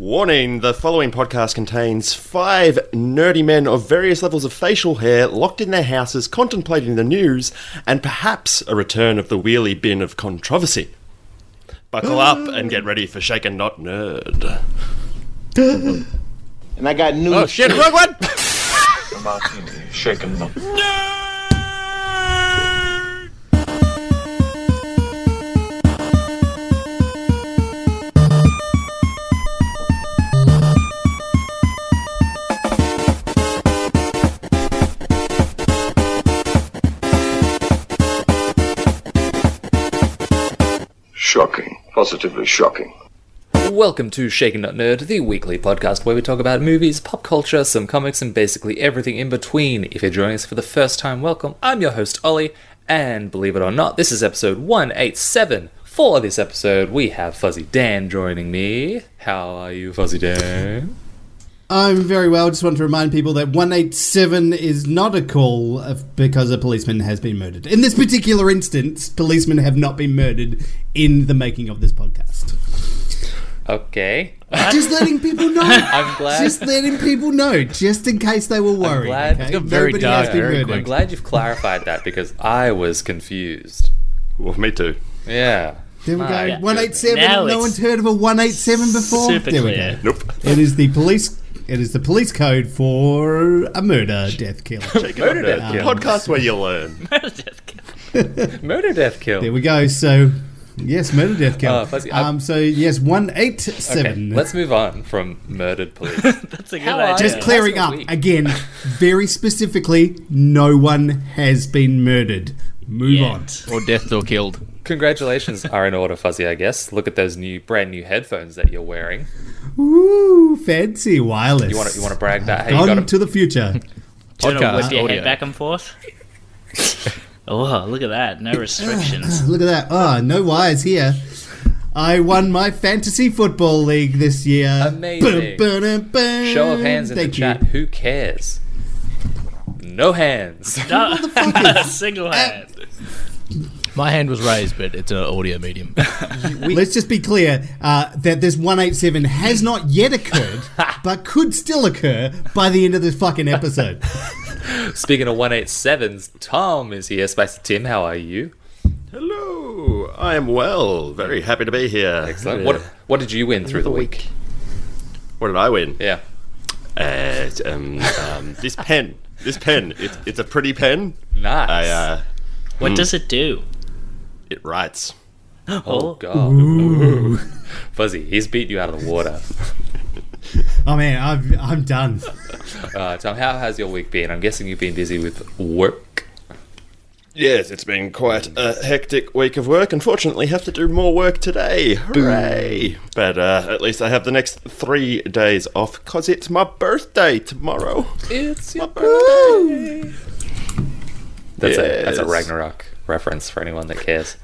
Warning the following podcast contains five nerdy men of various levels of facial hair locked in their houses contemplating the news and perhaps a return of the wheelie bin of controversy. Buckle up and get ready for Shaken Not Nerd. And I got news. Oh shit, wrong one! martini shaken not. Shocking. Positively shocking. Welcome to Shaken Not Nerd, the weekly podcast where we talk about movies, pop culture, some comics, and basically everything in between. If you're joining us for the first time, welcome. I'm your host, Ollie, and believe it or not, this is episode 187. For this episode, we have Fuzzy Dan joining me. How are you, Fuzzy Dan? I'm very well. Just want to remind people that 187 is not a call because a policeman has been murdered. In this particular instance, policemen have not been murdered in the making of this podcast. Okay. Just letting people know. I'm glad. Just letting people know, just in case they were worried. glad- okay? It's very dark has been very. I'm glad you've clarified that because I was confused. Well, me too. Yeah. There we go. My 187. Now no one's heard of a 187 before. super there we go. Nope. It is the police. It is the police code for a murder, death kill. Murder Death The Kill. podcast where you learn. Murder, death, kill. Murder, death, kill. There we go. So, yes, murder, death kill. Oh, fuzzy, um, so yes, one eight Okay, let's move on from murdered police. That's a good How idea. just clearing up week? again. Very specifically, no one has been murdered. Move on. Or death or killed. Congratulations are in order, Fuzzy, I guess. Look at those new, brand new headphones that you're wearing. Ooh, fancy wireless. You want to you want to brag that? Hey, you got a, to the future. Do you want to Podcast whip your audio. head back and forth? oh, look at that. No ah, restrictions. Look at that. Oh, no wires here. I won my fantasy football league this year. Amazing. Bum, ba-dum, bum. show of hands in Thank the you. chat. Who cares? No hands. No, Motherfuckers. single uh, hand. My hand was raised, but it's an audio medium. Let's just be clear uh, that this 187 has not yet occurred, but could still occur by the end of this fucking episode. Speaking of 187s, Tom is here. Spicy Tim, how are you? Hello. I am well. Very happy to be here. Excellent. What what did you win through the week? What did I win? Yeah. Uh, um, um, this pen. This pen. It, it's a pretty pen. Nice. I, uh, What does it do? It writes. oh god. Fuzzy, he's beat you out of the water. Oh man, I've, I'm done. Uh, Tom, how has your week been? I'm guessing you've been busy with work. Yes, it's been quite a hectic week of work. Unfortunately, have to do more work today. Hooray! But uh, at least I have the next three days off because it's my birthday tomorrow. It's My your birthday. That's a that's a Ragnarok reference for anyone that cares.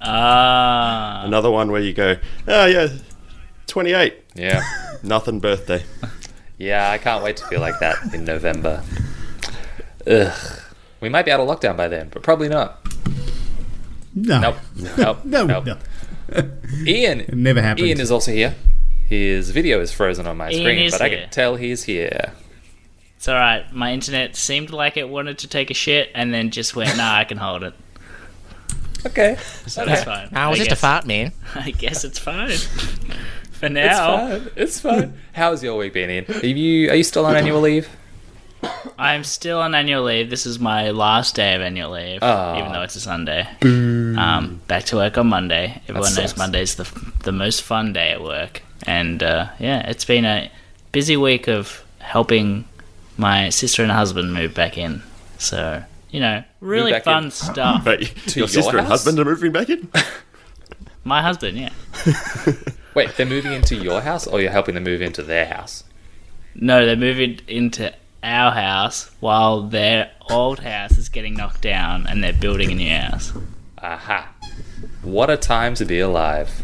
Ah. Another one where you go, oh yeah, 28, Yeah. nothing birthday. Yeah, I can't wait to feel like that in November. Ugh. We might be out of lockdown by then, but probably not. No. Nope. Nope. No, nope. no. Ian. It never happened. Ian is also here. His video is frozen on my Ian screen, is but I can tell he's here. It's alright. My internet seemed like it wanted to take a shit and then just went, nah, I can hold it. Okay. So that's fine. I was I just a fart, man. I guess it's fine. For It's now, fine. It's fine. How's your week been, Ian? Are you are you still on annual leave? I'm still on annual leave. This is my last day of annual leave, Ah. even though it's a Sunday. Um, back to work on Monday. Everyone knows sucks. Monday's the the most fun day at work, and uh, yeah, it's been a busy week of helping my sister and husband move back in. So you know, really fun in. stuff. But To your your sister and husband are moving back in? My husband, yeah. Wait, they're moving into your house, or you're helping them move into their house? No, they're moving into our house while their old house is getting knocked down, and they're building a new house. Aha! What a time to be alive.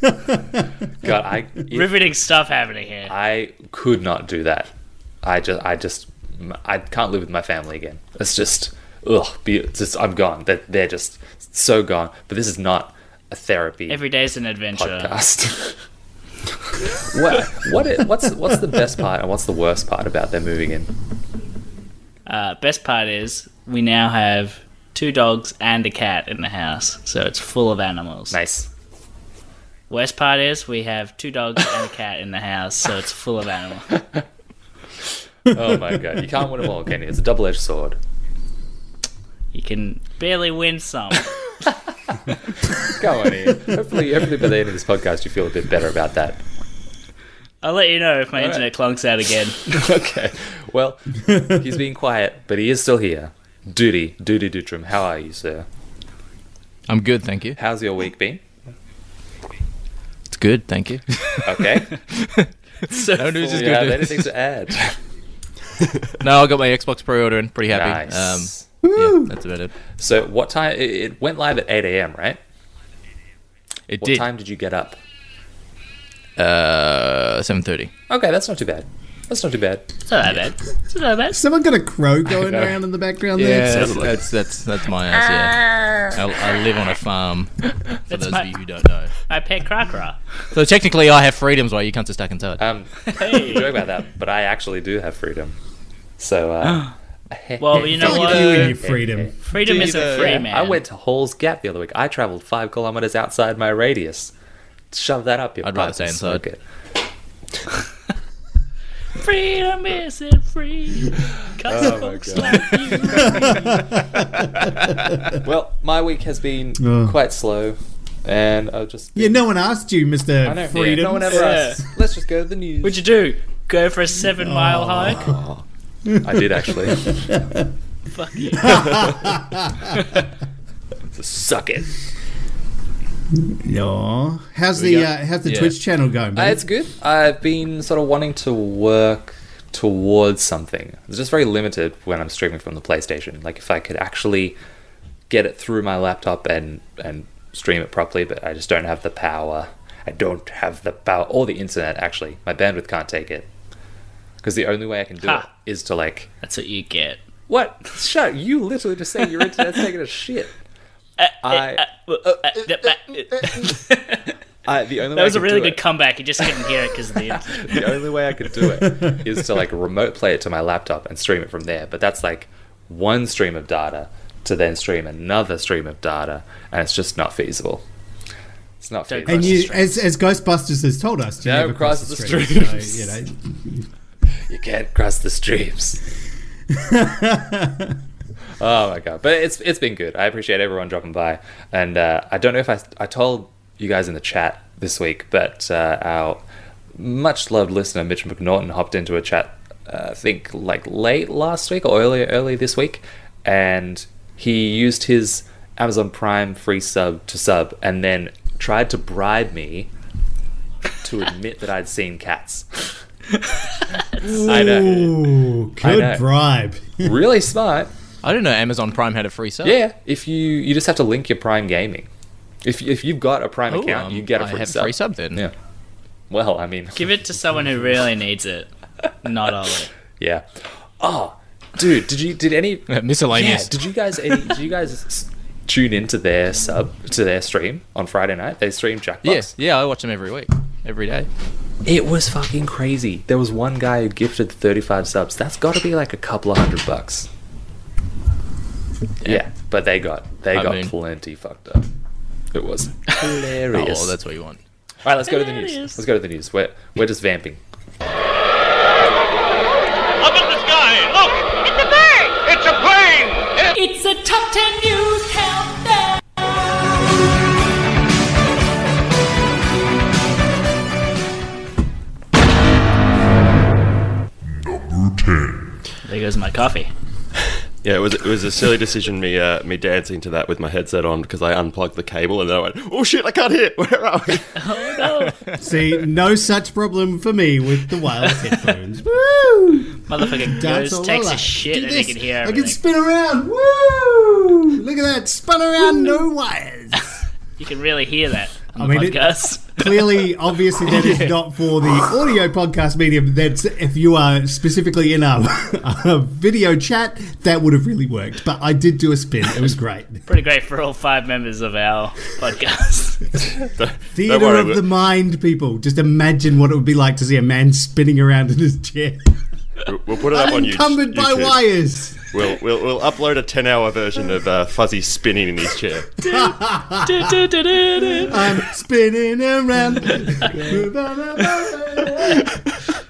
God, I if Riveting stuff happening here. I could not do that. I just I just I can't live with my family again. It's just ugh. Be, it's just I'm gone. They're, they're just so gone. But this is not a therapy Every day is an adventure. podcast. what, what what's what's the best part and what's the worst part about them moving in? Uh, best part is we now have two dogs and a cat in the house, so it's full of animals. Nice. Worst part is we have two dogs and a cat in the house, so it's full of animals. Oh my god, you can't win them all, can you? It's a double-edged sword. You can barely win some. Go on, Ian. Hopefully, hopefully by the end of this podcast, you feel a bit better about that. I'll let you know if my All internet clunks out again. okay. Well, he's being quiet, but he is still here. Duty, Duty Dutram, how are you, sir? I'm good, thank you. How's your week been? It's good, thank you. Okay. so No news is Do you have good anything to add? No, I got my Xbox pre-order in. Pretty happy. Nice. Um, yeah, that's about it. so, what time? It, it went live at 8 a.m., right? It What did. What time did you get up? Uh, seven thirty. Okay, that's not too bad. That's not too bad. It's not that bad. It's not that bad. Someone got a crow going around in the background Yeah, there. that's, that's that's that's my ass. Yeah, I, I live on a farm. For those my- of you who don't know, My pet Krakra. so technically I have freedoms while you cunts are stuck inside. Um, Hey. joke about that, but I actually do have freedom. So, uh, Well, you know what? you freedom. Freedom Do isn't the- free, yeah, man. I went to Hall's Gap the other week. I traveled five kilometers outside my radius. Shove that up your I'd rather butt stay inside. Smoke it. Freedom isn't free. Cause Oh folks God. like you. Well, my week has been Ugh. quite slow, and I've just Yeah, no one asked you, I Mister know, Freedom. no one ever Yeah. asked. Let's just go to the news. What'd you do? Go for a seven mile hike? I did actually. Fuck you. So suck it. No. How's the go? uh, how's the Yeah. Twitch channel going? Uh, it's good. I've been sort of wanting to work towards something. It's just very limited when I'm streaming from the PlayStation. Like if I could actually get it through my laptop and and stream it properly, but I just don't have the power. I don't have the power or the internet. Actually, my bandwidth can't take it. Because the only way I can do Ha. it is to like That's what you get. what? Shut! You literally just saying your internet's taking a shit. I, I the only way was I a could really good it- comeback. You just couldn't hear it because of the internet. the only way I could do it is to like remote play it to my laptop and stream it from there. But that's like one stream of data to then stream another stream of data, and it's just not feasible. It's not feasible. and you, as as Ghostbusters has told us, you Never never cross, cross the, the stream. streams. So, you know, You can't cross the streams. oh my god! But it's it's been good. I appreciate everyone dropping by, and uh, I don't know if I I told you guys in the chat this week, but uh, our much loved listener Mitch McNaughton hopped into a chat. Uh, I think like late last week or earlier early this week, and he used his Amazon Prime free sub to sub, and then tried to bribe me to admit that I'd seen cats. I know. Ooh, I good know. bribe. really smart. I didn't know Amazon Prime had a free sub. Yeah, if you you just have to link your Prime Gaming. If if you've got a Prime Oh, account, um, you get a free have sub. free sub then. Yeah. Well, I mean, Give it to someone who really needs it. Not Ollie. yeah. Oh, dude, did you did any? Yeah, Miscellaneous. did you guys any, did you guys tune into their sub to their stream on Friday night? They stream Jackbox. Yes, yeah, I watch them every week, every day. It was fucking crazy. There was one guy who gifted 35 subs. That's got to be like a couple of hundred bucks. Yeah, but they got they I got mean- plenty fucked up. It was oh, hilarious. Oh, that's what you want. All right, let's go to the news. Let's go to the news. We're we're just vamping. Up in the sky! Look! It's a bird! It's a plane! It's a top 10 news countdown. There goes my coffee. Yeah, it was it was a silly decision me uh, me dancing to that with my headset on because I unplugged the cable and then I went, oh shit, I can't hear. Where are we? Oh no! See, no such problem for me with the wireless headphones. Woo! Motherfucker Dance goes, all takes a shit, Do and they can hear I can spin around. Woo! Look at that, spun around, no wires. You can really hear that on I the mean, it- podcast. Clearly, obviously, that is not for the audio podcast medium. That's if you are specifically in a, a video chat, that would have really worked. But I did do a spin. It was great. Pretty great for all five members of our podcast. Theater worry, of the mind, people. Just imagine what it would be like to see a man spinning around in his chair, We'll- We'll put it up on YouTube. unencumbered by wires. We'll, we'll, we'll upload a 10 hour version of uh, Fuzzy spinning in his chair. I'm spinning around. there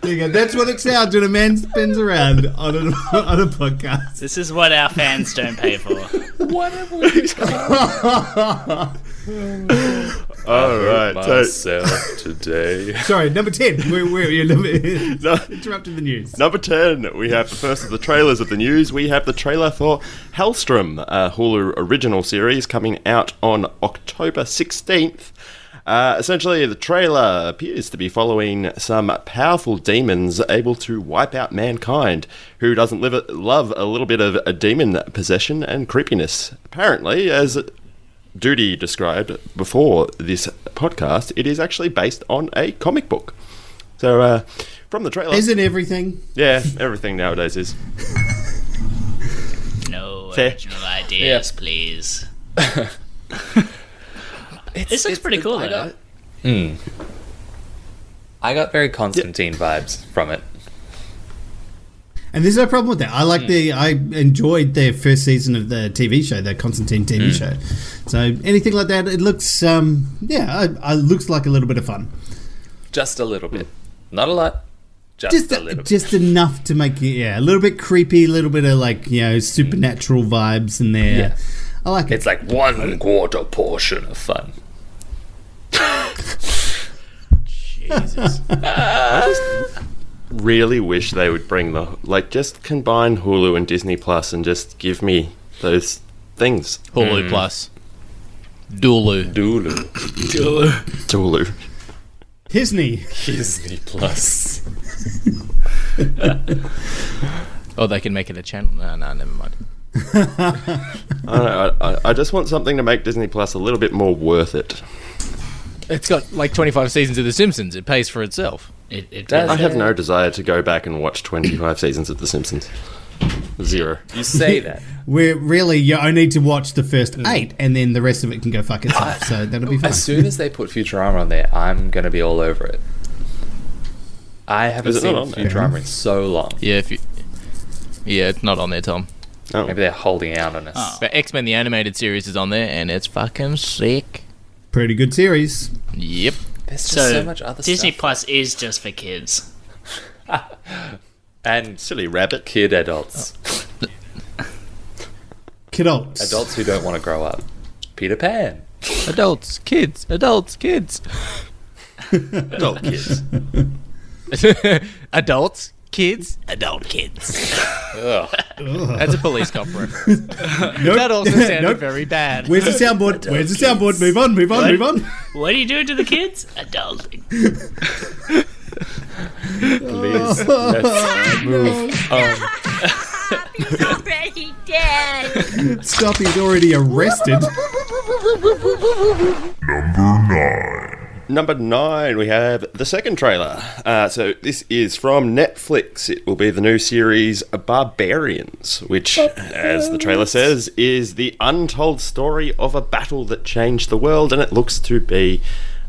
you go. That's what it sounds when a man spins around on a, on a podcast. This is what our fans don't pay for. All right. So, Myself today. Sorry, number 10. Where, where are you? Number, No. interrupted the news. Number 10, we have the first of the trailers of the news. We have the trailer for Helstrom, a Hulu original series coming out on October 16th. Uh, essentially, the trailer appears to be following some powerful demons able to wipe out mankind. Who doesn't live love a little bit of a demon possession and creepiness? Apparently, as Duty described before this podcast, it is actually based on a comic book. So, uh, from the trailer. Isn't everything? Yeah, everything nowadays is. No Fair. original ideas, please. this looks pretty cool, I though. got, I got very Constantine vibes from it. And there's no problem with that. I like hmm. the. I enjoyed their first season of the TV show, the Constantine TV hmm. show. So anything like that, it looks. Um, yeah, it, it looks like a little bit of fun. Just a little bit. Not a lot. Just, Just a little just enough to make it. Yeah, a little bit creepy, a little bit of like you know hmm. supernatural vibes in there. Yeah. I like it. It's like one quarter portion of fun. Jesus. Really wish they would bring the like just combine Hulu and Disney Plus and just give me those things. Hulu hmm. Plus. Dulu. Dulu. Hulu. Disney. Disney Plus. Oh, they can make it a channel. No, no, never mind. I, don't know, I, I- I just want something to make Disney Plus a little bit more worth it. It's got like 25 seasons of The Simpsons. It pays for itself. It, it Does I does. have no desire to go back and watch 25 seasons of The Simpsons. Zero. You say that. We're really you only need to watch the first mm. eight, and then the rest of it can go fuck itself. So that'll be fine. As soon as they put Futurama on there, I'm gonna be all over it. I haven't Is it seen not there? Futurama in so long. Yeah, if you. Yeah, it's not on there, Tom. Oh. Maybe they're holding out on us. Oh. But X Men the animated series is on there, and it's fucking sick. Pretty good series. Yep. There's just So, so, much other Disney stuff. Plus is just for kids. and Silly rabbit. kid adults, Kidults. adults who don't want to grow up. Peter Pan. Adults, kids, adults, kids. Adult kids. adults, kids, adult kids. That's a police cop reference. Nope. That also sounded Nope. very bad. Where's the soundboard? Where's the soundboard? Move on, move on, What? move on. What are you doing to the kids? Adulting. Please, let's move on. He's already dead. Stop, he's already arrested. Number nine, we have the second trailer. Uh, so this is from Netflix. It will be the new series Barbarians, which, as the trailer says, is the untold story of a battle that changed the world, and it looks to be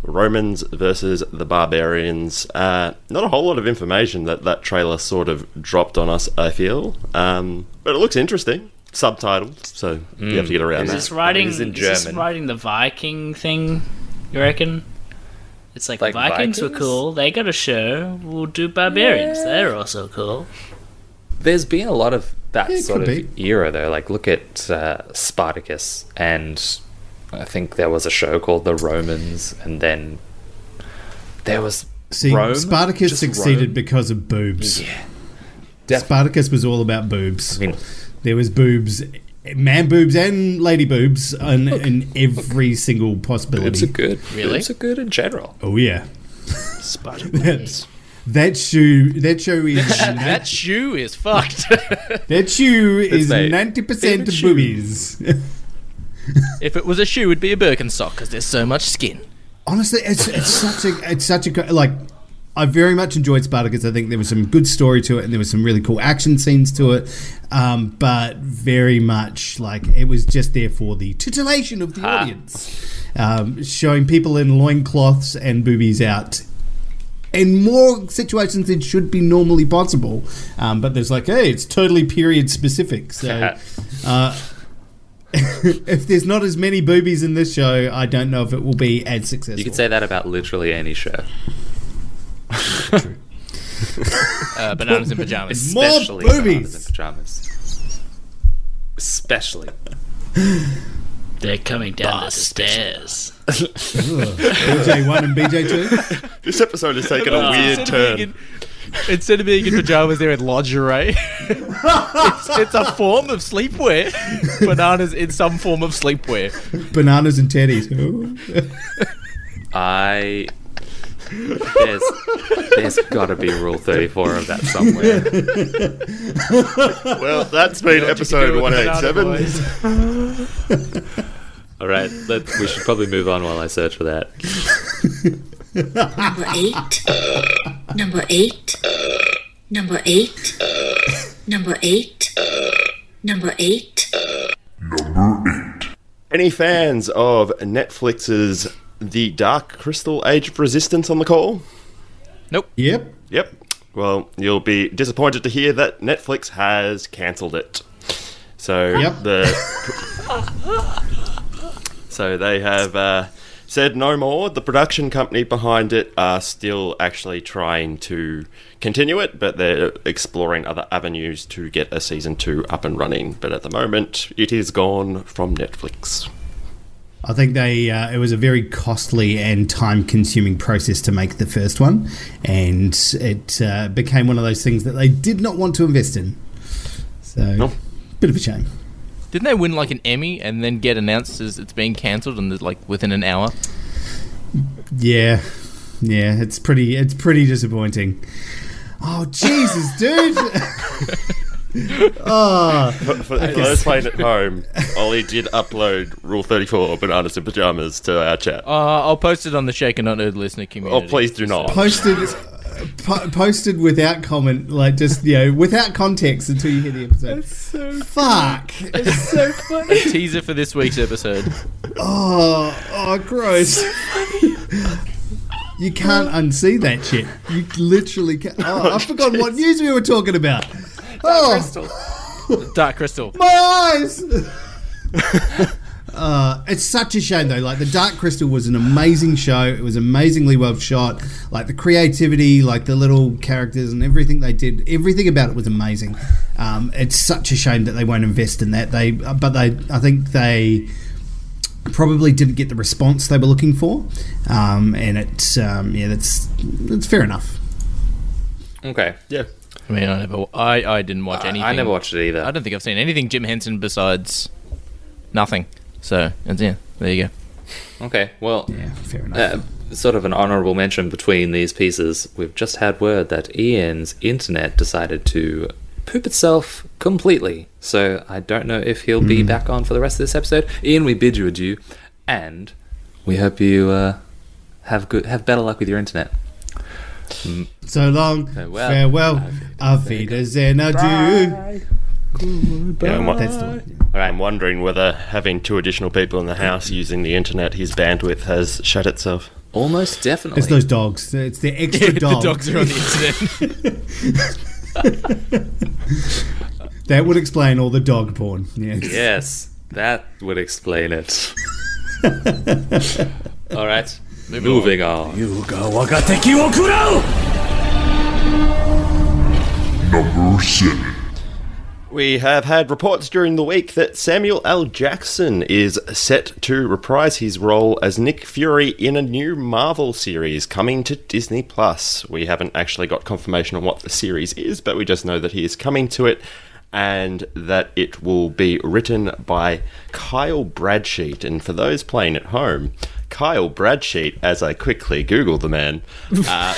Romans versus the Barbarians. Uh, not a whole lot of information that that trailer sort of dropped on us. I feel, um, but it looks interesting. Subtitled, so you have to get around Is that. this writing? It is in is this writing the Viking thing? You reckon? It's like, Like the Vikings, were cool. They got a show. We'll do barbarians. They're also cool. There's been a lot of that Yeah, it sort of could era, though. Like, look at uh, Spartacus, and I think there was a show called The Romans, and then there was See, Rome. Spartacus succeeded Rome. because of boobs. Yeah. Def- Spartacus was all about boobs. I mean, There was boobs, man boobs and lady boobs, in, in every single boobs possibility. are good. Really? Boobs are good in general. Oh yeah, Spartacus. that shoe, that show is that shoe is fucked. that shoe is ninety percent Favorite boobies. if it was a shoe, it'd be a Birkenstock because there's so much skin. Honestly, it's it's such a it's such a like. I very much enjoyed Spartacus. I think there was some good story to it, and there was some really cool action scenes to it. Um, but very much like it was just there for the titillation of the audience, um, showing people in loincloths and boobies out in more situations than should be normally possible. Um, but there's like, hey, it's totally period specific. So uh, if there's not as many boobies in this show, I don't know if it will be as successful. You could say that about literally any show, Uh, bananas in pajamas. More especially boobies! bananas in pajamas. Especially. They're coming down the stairs. BJ one and BJ two. This episode has taken a weird turn. in- Instead of being in pajamas, they're in lingerie. it's, it's a form of sleepwear. Bananas in some form of sleepwear. Bananas and teddies. I. There's, there's got to be Rule 34 of that somewhere. Well, that's been episode Go with banana 187. boys. All right, let, we should probably move on while I search for that. Number eight. Number eight. Number eight. Number eight. Number eight. Number eight. Any fans of Netflix's The Dark Crystal Age of Resistance on the call? Nope. Yep. Yep. Well, you'll be disappointed to hear that Netflix has cancelled it. So Yep. the so they have uh, said no more. The production company behind it are still actually trying to continue it, but they're exploring other avenues to get a season two up and running. But at the moment, it is gone from Netflix. I think they uh, it was a very costly and time consuming process to make the first one, and it uh, became one of those things that they did not want to invest in. So, No. bit of a shame. Didn't they win like an Emmy and then get announced as it's being cancelled and like within an hour? Yeah, yeah, it's pretty it's pretty disappointing. Oh Jesus, dude! oh, For, for those playing at home, Ollie did upload Rule 34 Bananas in Pajamas to our chat. Uh, I'll post it on the Shaken Not Nerd listener community. Oh, please do not. posted po- posted without comment, like just you know without context until you hear the episode. That's so fuck. Funny. It's so funny. A teaser for this week's episode. Oh, oh, gross. You can't unsee that shit. You literally can't. Oh, I've forgotten what news we were talking about. Oh, Dark Crystal. my eyes. Uh, it's such a shame though. Like the Dark Crystal was an amazing show. It was amazingly well shot. Like the creativity, like the little characters and everything they did, everything about it was amazing. Um, it's such a shame that they won't invest in that. They, but they, I think they probably didn't get the response they were looking for. Um, and it's, um, yeah, that's that's fair enough. Okay. Yeah. I mean, I never, I, I didn't watch anything. I never watched it either. I don't think I've seen anything Jim Henson besides nothing. So, and yeah, there you go. Okay, well, Yeah, fair enough. uh, sort of an honourable mention between these pieces. We've just had word that Ian's internet decided to poop itself completely. So I don't know if he'll be back on for the rest of this episode. Ian, we bid you adieu, and we hope you uh, have good, have better luck with your internet. So long, Farewell. farewell, auf Wiedersehen, adieu. Yeah, I'm, wa- That's the one. I'm wondering whether having two additional people in the house using the internet, his bandwidth has shut itself. Almost definitely. It's those dogs. It's the extra dogs. the dogs are on the internet. That would explain all the dog porn. Yes. Yes, that would explain it. All right, moving on. Number 7. We have had reports during the week that Samuel L. Jackson is set to reprise his role as Nick Fury in a new Marvel series coming to Disney Plus. We haven't actually got confirmation on what the series is, but we just know that he is coming to it and that it will be written by Kyle Bradstreet. And for those playing at home, Kyle Bradstreet, as I quickly Google the man, uh,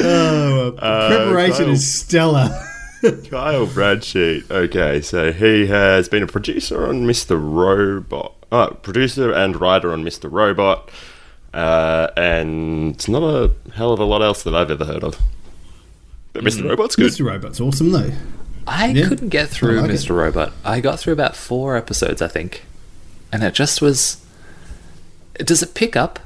Oh, preparation Kyle. is stellar. Kyle Bradstreet. Okay, so he has been a producer on Mr. Robot. Oh, producer and writer on Mr. Robot, uh, and it's not a hell of a lot else that I've ever heard of. But Mr. Robot's good. Mr. Robot's awesome though. I Yeah. couldn't get through I like it. Mr. Robot. I got through about four episodes, I think, and it just was. Does it pick up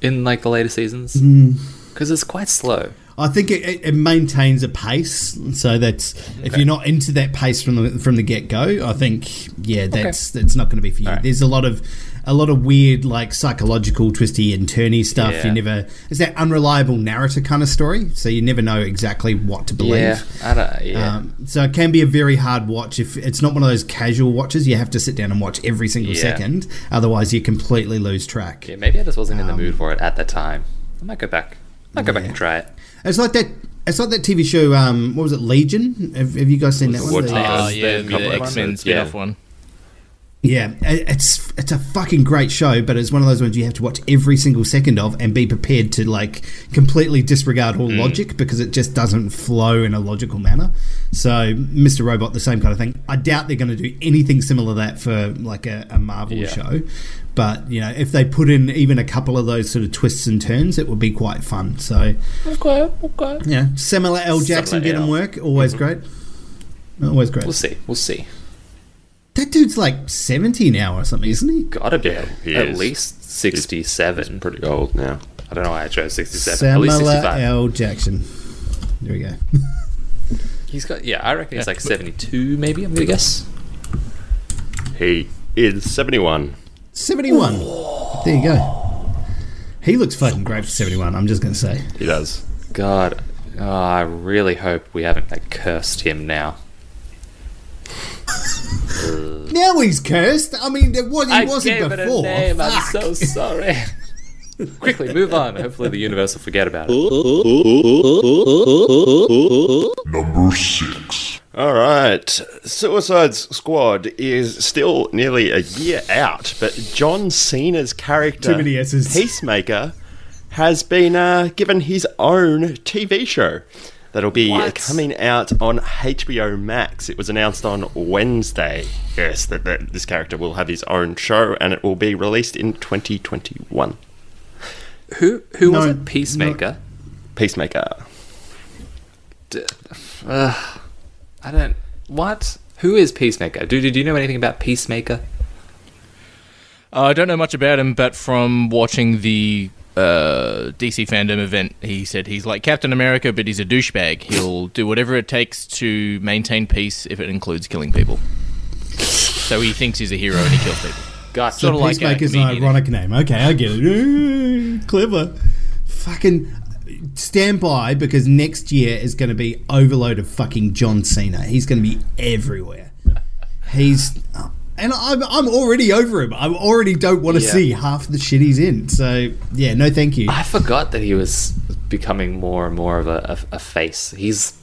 in like the later seasons? Mm. Because it's quite slow. I think it, it, it maintains a pace, so that's if you're not into that pace from the from the get go, I think yeah, that's that's not going to be for you. Alright. There's a lot of a lot of weird like psychological twisty and turny stuff. Yeah. You never it's that unreliable narrator kind of story, so you never know exactly what to believe. Yeah, I don't. Yeah, Um, so it can be a very hard watch if it's not one of those casual watches. You have to sit down and watch every single Yeah. second, otherwise you completely lose track. yeah. Maybe I just wasn't in the um, mood for it at that time. I might go back. I might go back and try it. It's like that. It's like that TV show. Um, what was it? Legion. Have, have you guys seen that one? What The- time? Oh There's yeah, been a couple the X Men spin off yeah. one. Yeah, it's it's a fucking great show, but it's one of those ones you have to watch every single second of and be prepared to like completely disregard all mm. logic because it just doesn't flow in a logical manner. So, Mr. Robot, the same kind of thing. I doubt they're going to do anything similar to that for like a, a Marvel Yeah. show, but you know, if they put in even a couple of those sort of twists and turns, it would be quite fun. So, Okay, okay. yeah, Samuel L. Jackson get him work, always mm-hmm. great. Always great. We'll see. We'll see. That dude's like seventy now or something, isn't he? Gotta be he at is. least sixty-seven. Pretty old now. I don't know why I chose sixty-seven. at least Samuel sixty-five. L. Jackson. There we go. He's got. Yeah, I reckon he's Yeah, like seventy-two. Maybe I'm gonna guess. He is 71. 71. There you go. He looks fucking great for 71, I'm just going to say. He does. God, oh, I really hope we haven't like cursed him now. Now he's cursed. I mean, it was, he I wasn't gave before. it a name. I'm so sorry. Quickly, move on. Hopefully, the universe will forget about it. Number 6. All right. Suicide Squad is still nearly a year out, but John Cena's character, Too many S's. Peacemaker, has been uh, given his own TV show that'll be What? coming out on HBO Max. It was announced on Wednesday, yes, that, that this character will have his own show and it will be released in 2021. Who who was it? Peacemaker. Peacemaker. D- Ugh. I don't. What? Who is Peacemaker? Do, do you know anything about Peacemaker? Uh, I don't know much about him, but from watching the uh, DC fandom event, he said he's like Captain America, but he's a douchebag. He'll do whatever it takes to maintain peace if it includes killing people. So he thinks he's a hero and he kills people. Gotcha. Sort of like a Peacemaker's an ironic name. Okay, I get it. Clever. Fucking stand by because next year is going to be overload of fucking John Cena. He's going to be everywhere. He's. And I'm, I'm already over him. I already don't want to Yeah. see half the shit he's in. So, yeah, no thank you. I forgot that he was becoming more and more of a, a, a face. He's,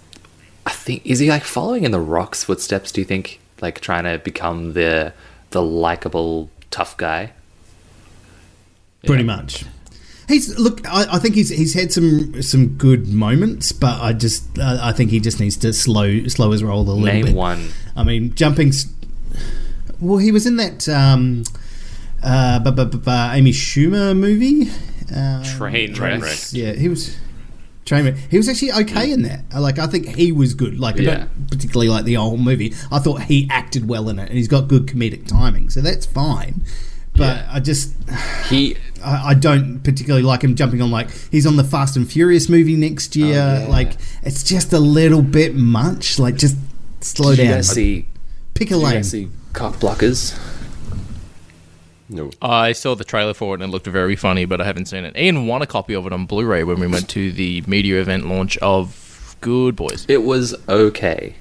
I think, is he like following in the Rock's footsteps? Do you think, like trying to become the the likable tough guy? pretty much. He's look. I, I think he's he's had some some good moments, but I just uh, I think he just needs to slow slow his roll a little Name bit. one. I mean, jumping. Well, he was in that um, uh, bu- bu- bu- Amy Schumer movie. Um, Train Train wreck. Yeah, he was. Trainwreck. He was actually okay in that. Like I think he was good. Like I Yeah. don't particularly like the whole movie. I thought he acted well in it, and he's got good comedic timing, so that's fine. But Yeah. I just He I, I don't particularly like him jumping on like he's on the Fast and Furious movie next year. Oh, yeah. Like it's just a little bit much. Like just slow down. Pick a lane. Cock blockers? No. I saw the trailer for it and it looked very funny, but I haven't seen it. Ian won a copy of it on Blu-ray when we went to the media event launch of Good Boys. It was okay,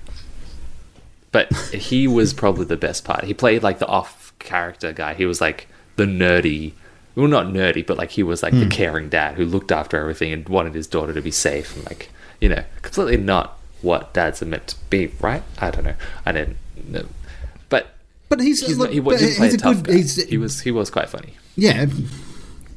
but he was probably the best part. He played like the off character guy. He was like the nerdy. Well, not nerdy, but like he was like the hmm. caring dad who looked after everything and wanted his daughter to be safe and like you know completely not what dads are meant to be, right? I don't know. I didn't know, but he's, he's look, not, he but didn't play he's a tough good. guy. He was he was quite funny. yeah,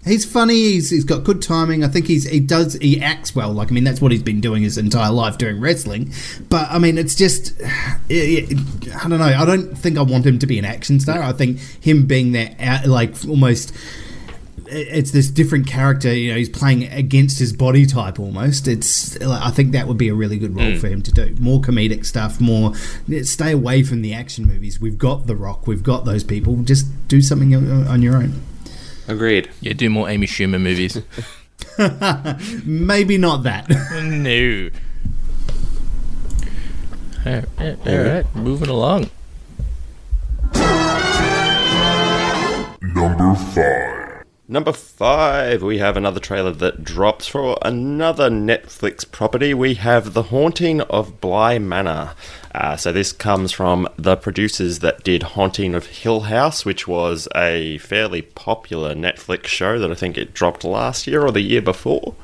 He's funny. He's, he's got good timing. I think he's he does he acts well. Like I mean, that's what he's been doing his entire life doing wrestling. But I mean, it's just it, it- I don't know. I don't think I want him to be an action star. I think him being that out, uh, like almost it's this different character. You know, he's playing against his body type almost. It's I think that would be a really good role mm. for him to do. More comedic stuff. More stay away from the action movies. We've got The Rock. We've got those people. Just do something on on your own. Agreed. Yeah, do more Amy Schumer movies. Maybe not that. no. Alright, alright, moving along. Number 5. Number five, we have another trailer that drops for another Netflix property. We have The Haunting of Bly Manor. Uh, so, this comes from the producers that did Haunting of Hill House, which was a fairly popular Netflix show that I think it dropped last year or the year before.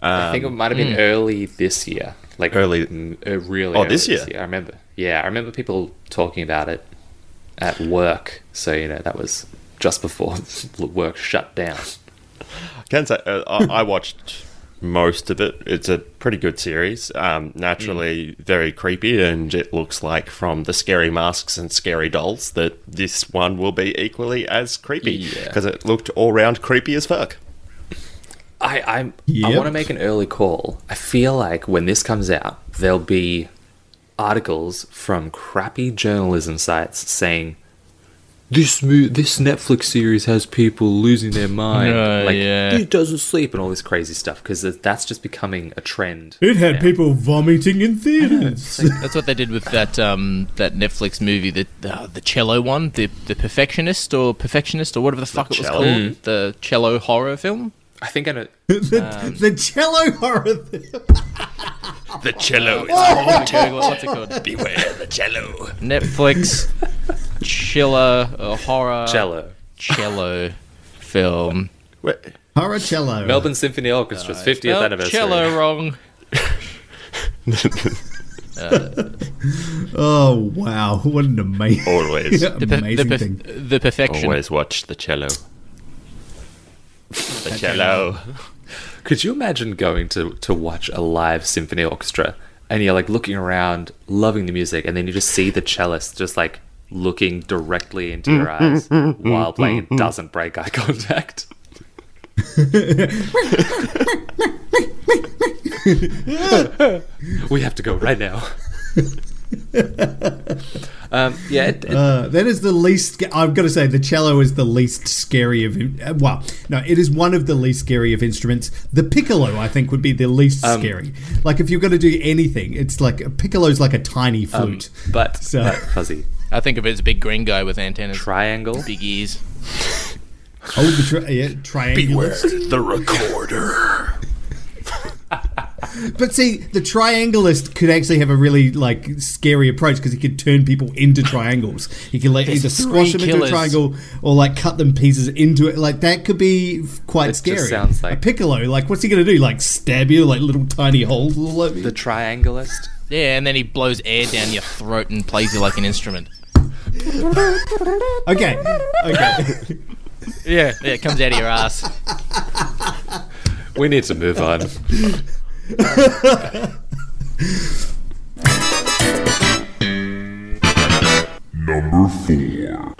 I think it might have been early this year. Like Early- mm, uh, really. Oh, early this year? I remember. Yeah, I remember people talking about it at work. So you know that was just before the work shut down. I can say uh, I, I watched most of it. It's a pretty good series. Um, naturally, very creepy, and it looks like from the scary masks and scary dolls that this one will be equally as creepy Yeah. because it looked all round creepy as fuck. I I'm, I want to make an early call. I feel like when this comes out, there'll be articles from crappy journalism sites saying this mo- this Netflix series has people losing their mind. Uh, like yeah. it doesn't sleep and all this crazy stuff because that's just becoming a trend. It had now. people vomiting in theaters. That's what they did with that um, that Netflix movie, the uh, the cello one, the the perfectionist or perfectionist or whatever the fuck it was cello? called, the cello horror film. I think I know. the, the cello horror. Thing. The cello is What's it called? beware the cello. Netflix chiller uh, horror Cello. cello film. Wait, Horror cello. Melbourne Symphony Orchestra's 50th Spelled anniversary. cello wrong. Oh wow! What an amazing, always, The, per- amazing the, thing. the perfection. always watch the cello. The cello. Could you imagine going to, to watch a live symphony orchestra and you're like looking around, loving the music, and then you just see the cellist just like looking directly into your eyes while playing and doesn't break eye contact? we have to go right now. um, yeah, it, it- Uh, that is the least. I've got to say, the cello is the least scary of. uh, Well, no, it is one of the least scary of instruments. The piccolo, I think, would be the least Um, scary. Like if you're going to do anything, it's like a piccolo's like a tiny um, flute. but, So- but fuzzy I think of it as a big green guy with antennas, triangle. big ears. oh, the tri- yeah, triangular. the recorder. But see, the triangulist could actually have a really like scary approach because he could turn people into triangles. He could like There's either squash three them into a triangle or like cut them pieces into it. Like that could be f- quite It just scary. sounds like- a piccolo. Like what's he gonna do? Like stab you like little tiny holes all over you? The triangulist. Yeah, and then he blows air down your throat and plays you like an instrument. Okay, okay. Yeah, yeah, it comes out of your ass. We need to move on. Number 4.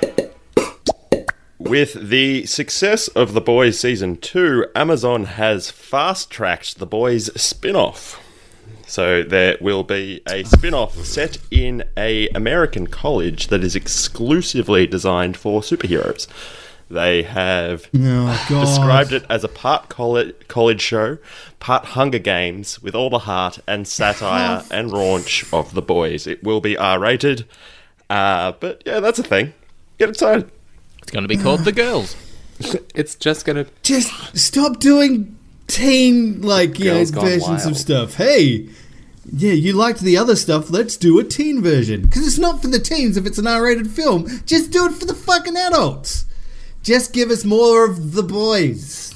With the success of The Boys Season 2, Amazon has fast tracked The Boys spin off. So there will be a spin off set in a American college that is exclusively designed for superheroes. They have Oh, described it as a part college, college show, part Hunger Games, with all the heart and satire and raunch of The Boys. It will be R rated, uh, but yeah, that's a thing. Get excited. It's going to be called The Girls. It's just gonna. Just stop doing teen like you know, versions Wild. of stuff. Hey, yeah, you liked the other stuff. Let's do a teen version because it's not for the teens. If it's an R-rated film, just do it for the fucking adults. Just give us more of the boys.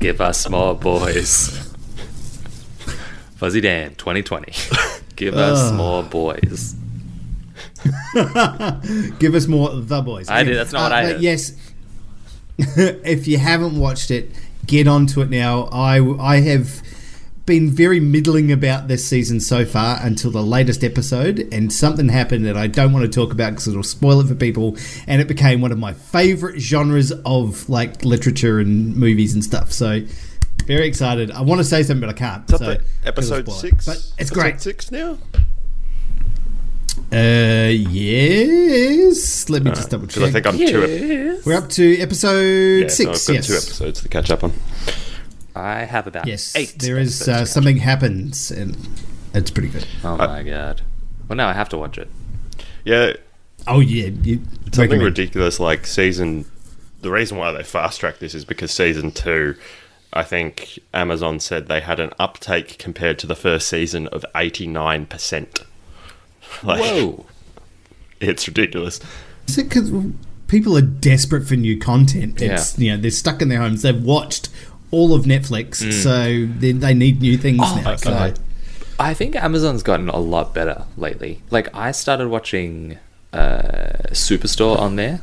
Give us more boys. Fuzzy Dan, 2020. Give us ah. more boys. Give us more of the boys. I did- that's not what I uh, but heard. Yes. if you haven't watched it, get onto it now. I I have been very middling about this season so far until the latest episode, and something happened that I don't want to talk about because it'll spoil it for people. And it became one of my favorite genres of like literature and movies and stuff. So very excited. I want to say something, but I can't. So episode six? But it's Episode great. Six now. Uh, yes. Let me just double check. I think I'm two. Ep- We're up to episode yeah, so I've six. got yes. two episodes to catch up on. I have about Yes, eight. there is uh, something happens, and it's pretty good. up. Oh my god. Well, now I have to watch it. Yeah, Oh yeah, you, something recommend. ridiculous like season. The reason why they fast tracked this is because season two, I think Amazon said they had an uptake compared to the first season of eighty nine percent. Like, Whoa. it's ridiculous. Is it 'cause people are desperate for new content? It's you know they're stuck in their homes. They've watched all of Netflix, so they, they need new things Oh now. so- I think Amazon's gotten a lot better lately. Like I started watching uh, Superstore on there,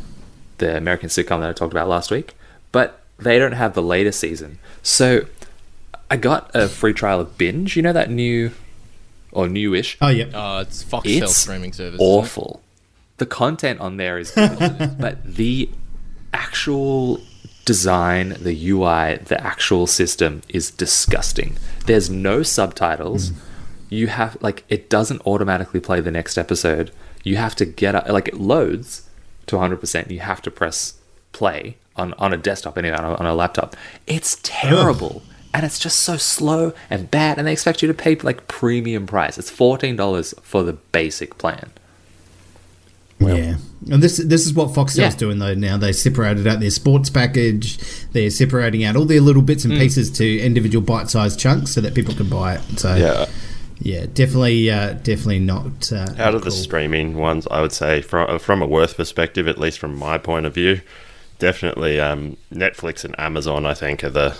the American sitcom that I talked about last week, but they don't have the latest season. So I got a free trial of Binge. You know that new or newish Oh yeah, Uh, it's Foxtel It's streaming service. awful. The content on there is good, but the actual design, the UI, the actual system is disgusting. There's no subtitles. You have like it doesn't automatically play the next episode. You have to get up like it loads to 100%. You have to press play on on a desktop anyway on a, on a laptop. It's terrible. And it's just so slow and bad, and they expect you to pay like premium price. It's fourteen dollars for the basic plan. yeah. And this this is what Foxtel's Yeah. doing though. Now they separated out their sports package. They're separating out all their little bits and pieces to individual bite-sized chunks so that people can buy it. So Yeah. yeah, definitely, uh, definitely not uh, Out of the streaming ones, I would say from from a worth perspective, at least from my point of view, definitely um, Netflix and Amazon. I think are the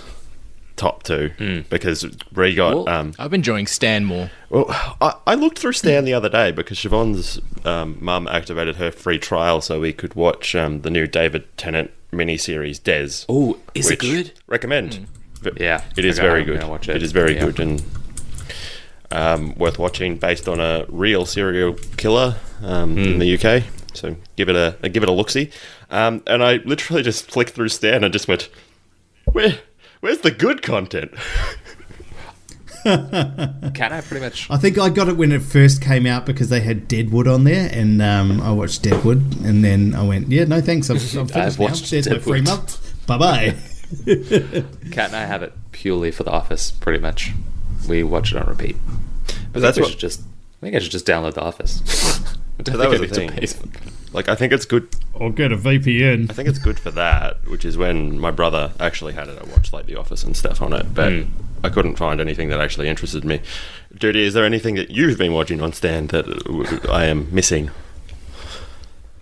top two because we got. Well, um, I've been enjoying Stan more. well, I, I looked through Stan the other day because Siobhan's um, mum activated her free trial so we could watch um, the new David Tennant miniseries Des. Oh, is it good? Recommend. V- Yeah, it is Okay, very I'm good. it it. is very Yeah. good and um, worth watching, based on a real serial killer um, in the UK. So give it a, give it a look see. Um, and I literally just flicked through Stan and just went, where, where's the good content? Can I pretty much? I think I got it when it first came out because they had Deadwood on there, and um, I watched Deadwood, and then I went, "Yeah, no thanks, I've, I've finished I've now. watched There's my free Deadwood." month. Bye bye." Kat and I have it purely for The Office. Pretty much, we watch it on repeat. But that's think we what should just. I think I should just download The Office. I don't that was think I the need to thing. Pay for- Like I think it's good. or get a VPN. I think it's good for that, which is when my brother actually had it. I watched like The Office and stuff on it, but I couldn't find anything that actually interested me. Duty, is there anything that you've been watching on Stan that uh, I am missing?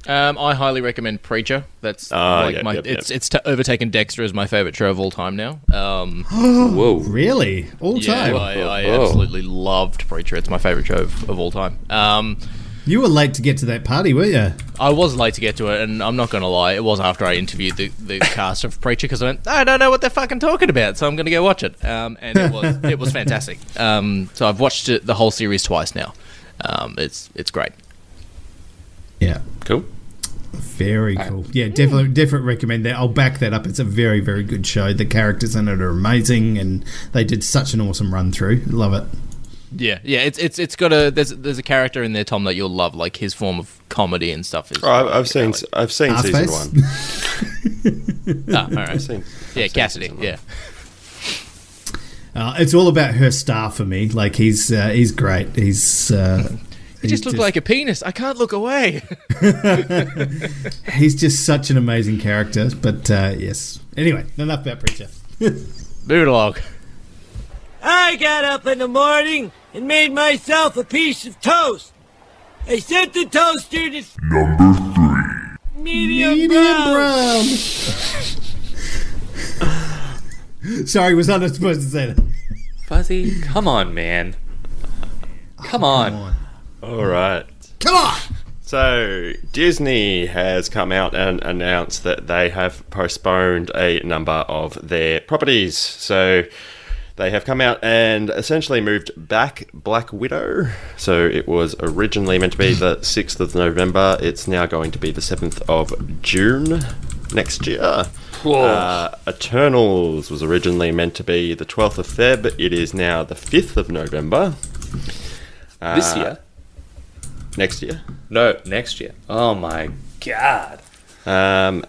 Um, I highly recommend Preacher. That's Ah, like yep, my yep, yep. it's it's t- overtaken Dexter as my favorite show of all time now. Um, Whoa. Really, all yeah, time. I, I absolutely loved Preacher. It's my favorite show of, of all time. Um, You were late to get to that party, were you? I was late to get to it, and I'm not going to lie, it was after I interviewed the, the cast of Preacher because I went, I don't know what they're fucking talking about, so I'm going to go watch it. Um, and it was it was fantastic. Um, so I've watched it, the whole series twice now. Um, it's it's great. Yeah. Cool. Very cool. Yeah, definitely, definitely recommend that. I'll back that up. It's a very, very good show. The characters in it are amazing, and they did such an awesome run through. Love it. Yeah, yeah. It's it's it's got a there's there's a character in there, Tom, that you'll love. Like his form of comedy and stuff is. Oh, I've, I've seen. I've seen season Arseface? one. Ah, all right. I've seen. Yeah, I've Cassidy. season. Yeah. Uh, it's all about Herr Starr for me. Like he's uh, he's great. He's uh, He just looked like a penis. I can't look away. he's just such an amazing character. But uh, yes. Anyway, enough about preacher. Move it along. I got up in the morning and made myself a piece of toast. I set the toaster to Number three. medium, Medium brown. brown. Sorry, was I not supposed to say that? Fuzzy, come on, man. Come on. Come on. All right. Come on. So, Disney has come out and announced that they have postponed a number of their properties. So, they have come out and essentially moved back Black Widow. So, it was originally meant to be the 6th of November. It's now going to be the 7th of June next year. Uh, Eternals was originally meant to be the 12th of Feb. It is now the 5th of November this year? next year. No, next year. Oh my god. Um,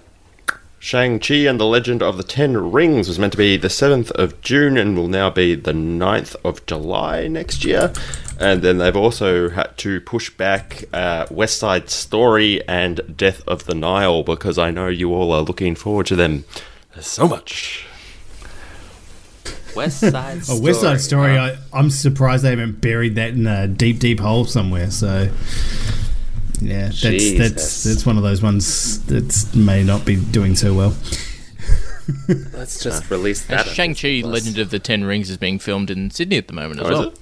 Shang-Chi and the Legend of the Ten Rings was meant to be the 7th of June and will now be the 9th of July next year. And then they've also had to push back uh, West Side Story and Death of the Nile because I know you all are looking forward to them so much. West Side A Story. West Side Story. huh? I, I'm surprised they haven't buried that in a deep, deep hole somewhere. So, yeah, that's Jesus. that's that's one of those ones that may not be doing so well. Let's just release that. on Shang Chi: Legend of the Ten Rings is being filmed in Sydney at the moment as Oh, is well. it?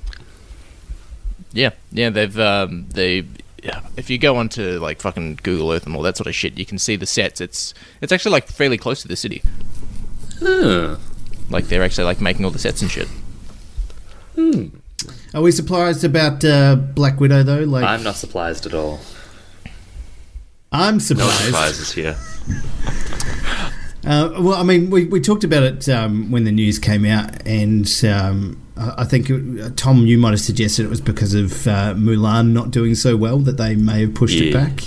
Yeah, yeah, they've um, they. Yeah, if you go onto like fucking Google Earth and all that sort of shit, you can see the sets. It's it's actually like fairly close to the city. Huh. Like they're actually like making all the sets and shit. Hmm. Are we surprised about uh, Black Widow though? Like, I'm not surprised at all. I'm No surprised. surprises here. Uh, well, I mean, we, we talked about it um, when the news came out, and um, I think it, Tom, you might have suggested it was because of uh, Mulan not doing so well that they may have pushed it back.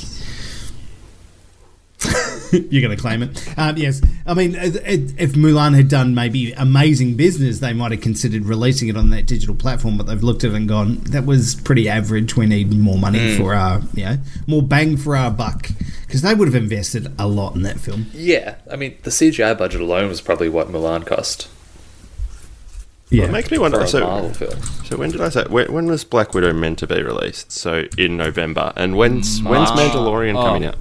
You're going to claim it, um, yes. I mean, if Mulan had done maybe amazing business, they might have considered releasing it on that digital platform. But they've looked at it and gone, "That was pretty average. We need more money for our, you know, more bang for our buck." Because they would have invested a lot in that film. Yeah, I mean, the CGI budget alone was probably what Mulan cost Yeah, It makes me wonder. So, So when did I say? When, when was Black Widow meant to be released? So in November. And when's when's Mandalorian Oh. coming out?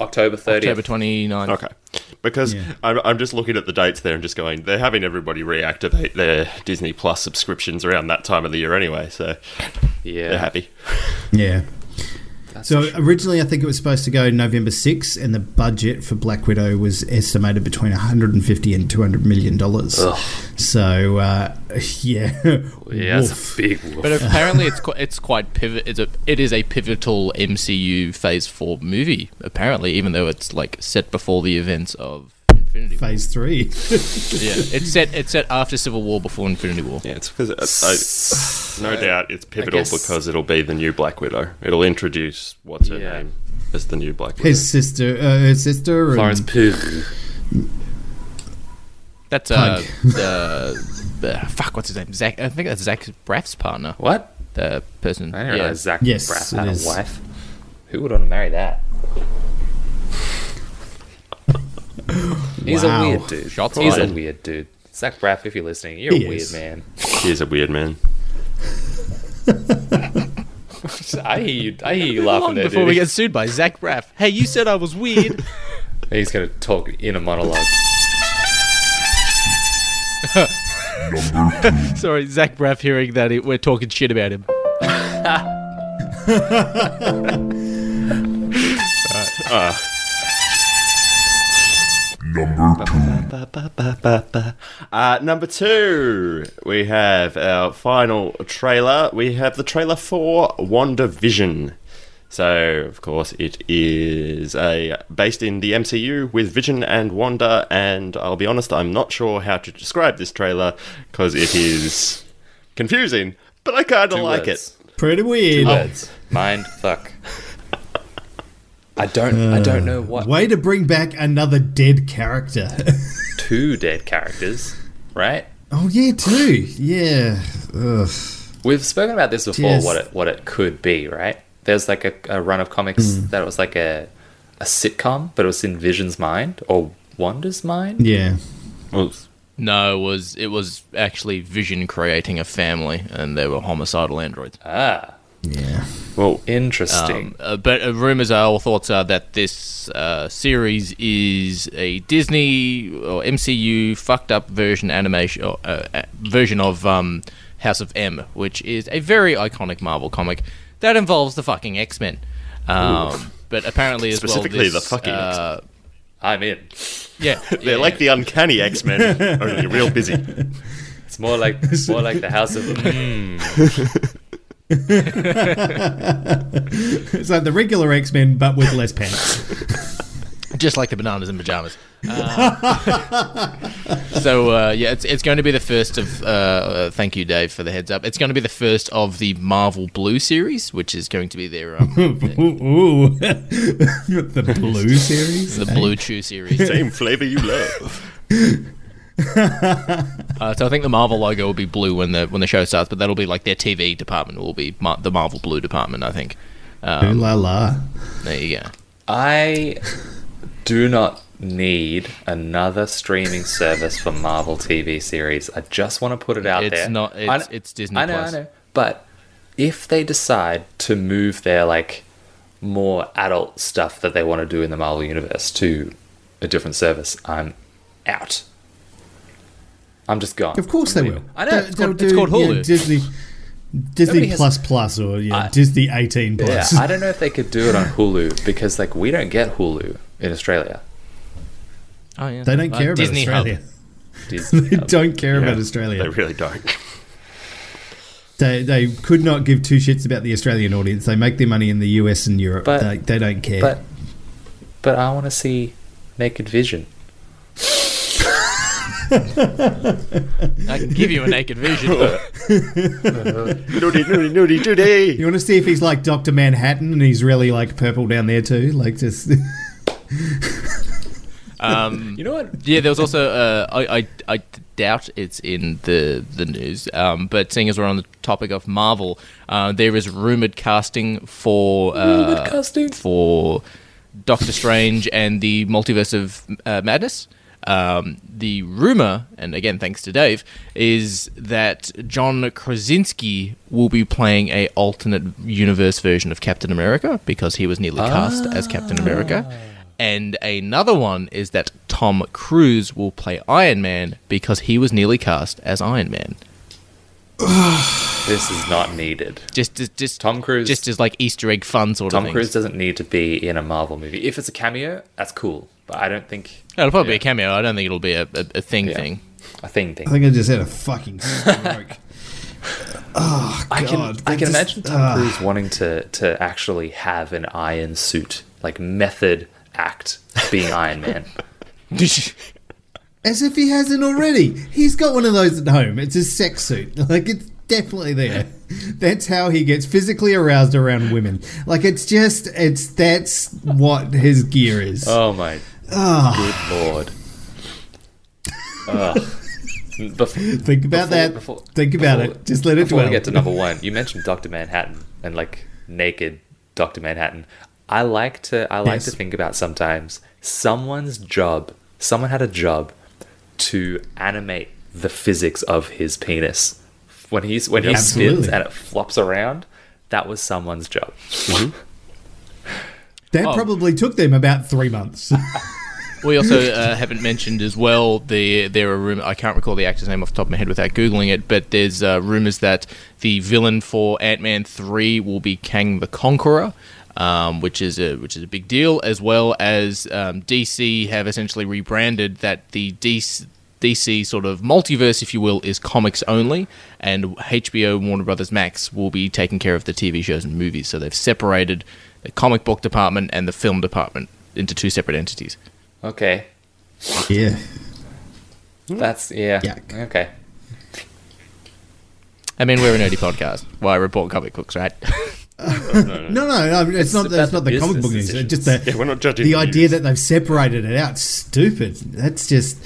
October 30th. October 29th. Okay, because Yeah. I'm, I'm just looking at the dates there and just going. They're having everybody reactivate their Disney Plus subscriptions around that time of the year anyway. So Yeah. they're happy. Yeah. That's So for sure. originally, I think it was supposed to go November 6, and the budget for Black Widow was estimated between 150 and 200 million dollars. So uh, yeah, yeah, that's a big woof. But apparently, it's quite, it's quite pivot. It's a it is a pivotal MCU Phase Four movie. Apparently, even though it's like set before the events of Infinity War. phase three. Yeah, it's set it's set after Civil War, before Infinity War. Yeah, it's because I, no doubt it's pivotal guess- because it'll be the new Black Widow. It'll introduce what's her Yeah. name as the new Black Widow. His sister, uh, her sister, Florence Pugh. That's uh, the, the fuck. What's his name? Zach. I think that's Zach Braff's partner. What? The person. I didn't yeah. realize Zach Yes, Braff had a wife. Who would want to marry that? He's Wow. a weird dude. Shots He's fired. a weird dude. Zach Braff, if you're listening, you're He a weird is. man. He's a weird man. I hear you. I hear you laughing Long there, before dude. we get sued by Zach Braff. Hey, you said I was weird. He's gonna talk in a monologue. Sorry, Zach Braff hearing that it, we're talking shit about him. Uh, uh. Number two. Uh, number two, we have our final trailer. We have the trailer for WandaVision. So, of course, it is a based in the MCU with Vision and Wanda. And I'll be honest, I'm not sure how to describe this trailer because it is confusing, but I kind of like words. it. pretty weird. Two words. Mind fuck. I don't. I don't know what. Way to bring back another dead character. Two dead characters, right? oh yeah, two. Yeah. Ugh. We've spoken about this before. Yes. What it what it could be, right? There's like a, a run of comics that was like a a sitcom, but it was in Vision's mind or Wanda's mind. Yeah. Well, No, it was it was actually Vision creating a family, and they were homicidal androids. Ah, Yeah. well interesting. Um, uh, but uh, rumors are, or thoughts are, that this uh, series is a Disney or MCU fucked up version animation or, uh, uh, version of um, House of M, which is a very iconic Marvel comic that involves the fucking X Men. Um, but apparently, as Specifically well, the this, fucking uh, I'm in. yeah, They're like the uncanny X Men, only real busy. It's more like more like the House of. Mm. It's like the regular X Men, but with less pants. just like the bananas in pajamas. Uh, so uh, yeah, it's it's going to be the first of. Uh, uh, thank you, Dave, for the heads up. It's going to be the first of the Marvel Blue series, which is going to be their um, ooh, ooh. the Blue series. the Blue Chew series. Same flavor you love. Uh, so I think the Marvel logo will be blue when the when the show starts, but that'll be like their TV department will be Mar- the Marvel Blue department. I think. Ooh Um, la la. there you go. I do not need another streaming service for Marvel TV series. I just want to put it out It's there. not- it's- kn- it's Disney I know, Plus. I know. But if they decide to move their like more adult stuff that they want to do in the Marvel universe to a different service, I'm out. I'm just gone. Of course they I'm will. leaving. I know. They'll- It's they'll called- it's called you know, Hulu. Disney, Disney has- Plus Plus or yeah, I- Disney 18 Yeah, Plus. I don't know if they could do it on Hulu because like we don't get Hulu in Australia. Oh yeah, They don't Uh, care about Disney Australia. Disney They Hub. don't care about Australia. They really don't. They, they could not give two shits about the Australian audience. They make their money in the US and Europe. But- they, they don't care. But but I want to see Naked Vision. I can give you a naked vision. Nudie, nudie, nudie, nudie. you want to see if he's like Doctor Manhattan and he's really like purple down there too? Like just Um, You know what? Yeah, there was also uh, I, I I doubt it's in the the news, um, but seeing as we're on the topic of Marvel, uh, there is rumored casting for uh, Rumored casting? for Doctor Strange and the Multiverse of uh, Madness. Um, the rumor, and again thanks to Dave, is that John Krasinski will be playing a alternate universe version of Captain America because he was nearly cast as Captain America. And another one is that Tom Cruise will play Iron Man because he was nearly cast as Iron Man. This is not needed. Just, just, just Tom Cruise- just as like Easter egg fun sort of thing. Tom. Cruise doesn't need to be in a Marvel movie. If it's a cameo, that's cool. But I don't think It'll probably be a cameo. I don't think it'll be a, a, a thing Yeah. thing. a thing thing. I think I just had a fucking stroke. oh I can god! I can just- imagine Tom ah. Cruise wanting to to actually have an iron suit, like method act being Iron Man. As if he hasn't already. He's got one of those at home. It's his sex suit. Like it's definitely there. That's how he gets physically aroused around women. Like it's just it's that's what his gear is. Oh my Ah. good lord. Ugh. Bef- Think about before- that. before- Think about before- it. Just let it Before dwell. we get to number one, you mentioned Doctor Manhattan and like naked Doctor Manhattan. I like to I like Yes. to think about sometimes someone's job. Someone had a job to animate the physics of his penis when he's when he spins and it flops around. That was someone's job. that Oh. probably took them about three months. We also uh, haven't mentioned as well the there are rumors. I can't recall the actor's name off the top of my head without googling it, but there's uh, rumors that the villain for Ant Man three will be Kang the Conqueror. Um, which is a which is a big deal, as well as um, DC have essentially rebranded that the DC, DC sort of multiverse, if you will, is comics only, and HBO Warner Brothers Max will be taking care of the TV shows and movies. So they've separated the comic book department and the film department into two separate entities. Okay, yeah. that's yeah. Yuck. Okay, I mean, we're a nerdy podcast. Why report comic books, right? No, no, no. It's, not. about That's not the the comic business book news. Just the Yeah, we're not judging the the idea news. that they've separated it out. Stupid. That's just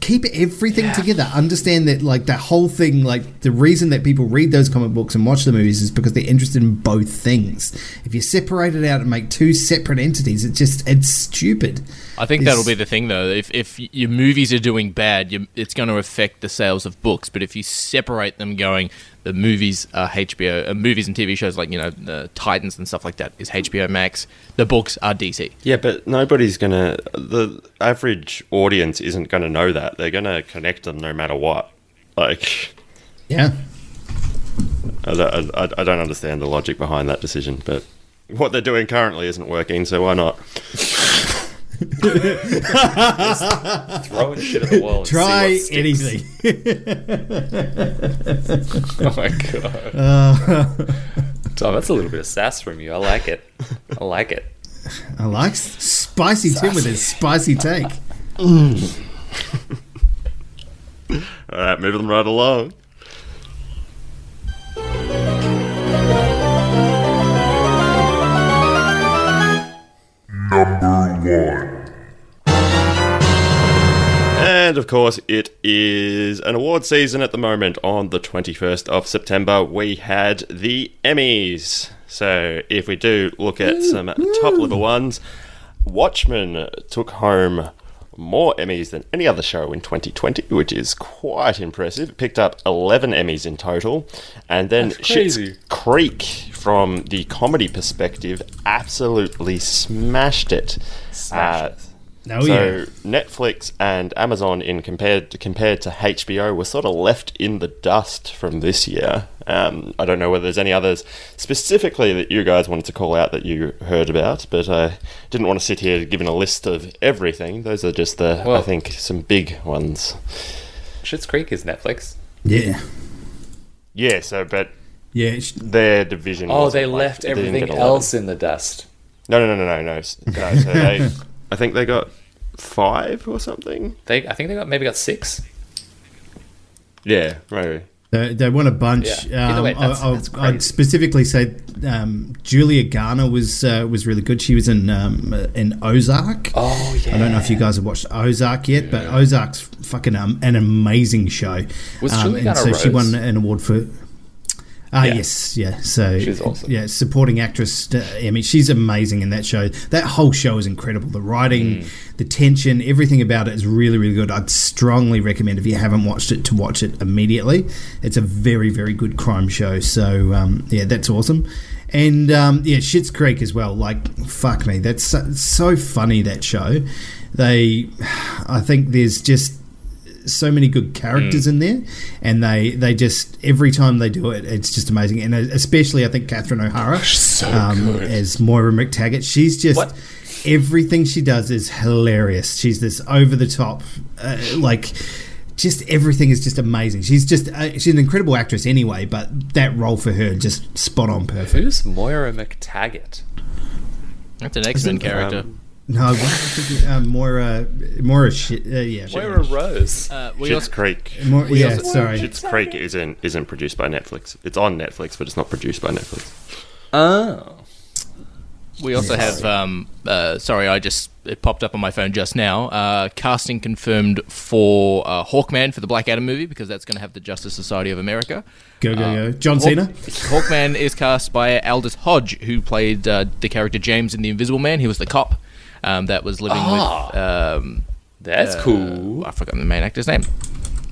keep everything together. Understand that, like the whole thing, like the reason that people read those comic books and watch the movies is because they're interested in both things. If you separate it out and make two separate entities, it just it's stupid. I think It's- that'll be the thing, though. If if your movies are doing bad, you, it's going to affect the sales of books. But if you separate them, going the movies are HBO, uh, movies and TV shows like you know uh, Titans and stuff like that is HBO Max. The books are DC. Yeah, but nobody's gonna. The average audience isn't gonna know that. They're gonna connect them no matter what. Like, Yeah. I I, I don't understand the logic behind that decision, but what they're doing currently isn't working, so why not? Throwing shit at the wall. And Try see what anything. Oh my god. Uh, Tom, that's a little bit of sass from you. I like it. I like it. I like s- spicy Tim with his spicy take. All right, moving right along. And of course, it is an award season at the moment. On the 21st of September, we had the Emmys. So, if we do look at some top level ones, Watchmen took home more Emmys than any other show in 2020, which is quite impressive. It picked up 11 Emmys in total. And then. Schitt's Creek, from the comedy perspective, absolutely smashed it. Smashed Uh, it. Oh so yeah. Netflix and Amazon, in compared to, compared to HBO, were sort of left in the dust from this year. Um, I don't know whether there's any others specifically that you guys wanted to call out that you heard about, but I didn't want to sit here giving a list of everything. Those are just the, I think, some big ones. Schitt's Creek is Netflix. Yeah. Yeah. So, but Yeah. sh- their division. Oh, they like- left they everything get 11. else in the dust. No, no, no, no, no, no. No so they, I think they got five or something. They, I think they got maybe got six. Yeah, maybe. They, they won a bunch. Yeah. Either way, Um, that's- I, that's I, I'd specifically say um, Julia Garner was uh, was really good. She was in um, in Ozark. Oh yeah. I don't know if you guys have watched Ozark yet, but Ozark's fucking um, an amazing show. Was um, Julia and so Garner she won an award for. Ah Yeah. yes, yeah. So She's awesome. Yeah, supporting actress uh, mean, She's amazing in that show. That whole show is incredible. The writing, Mm. the tension, everything about it is really, really good. I'd strongly recommend if you haven't watched it to watch it immediately. It's a very, very good crime show. So um, yeah, that's awesome. And um, yeah, Schitt's Creek as well. Like fuck me, that's so, so funny that show. They, I think there's just so many good characters in there, and they they just every time they do it, it's just amazing. And especially, I think Catherine O'Hara um, as Moira McTaggart. She's just What? everything she does is hilarious. She's this over the top, uh, like. Just everything is just amazing. She's just uh, she's an incredible actress anyway, but that role for her just spot on perfect. Who's Moira McTaggart? That's an X Men character. Um, No, what, I think, uh, Moira Moira shit. Uh, yeah, Moira Rose. uh, we Schitt's also, Creek. Moira, yeah, also- sorry. Schitt's Creek isn't isn't produced by Netflix. It's on Netflix, but it's not produced by Netflix. Oh. we also have. Um, uh, sorry, I just it popped up on my phone just now. Uh, casting confirmed for uh, Hawkman for the Black Adam movie because that's going to have the Justice Society of America. Go go Uh, go, John Hawk- Cena. Hawkman is cast by Aldis Hodge, who played uh, the character James in The Invisible Man. He was the cop um, that was living Ah. with. Um, That's uh, cool. I forgot the main actor's name.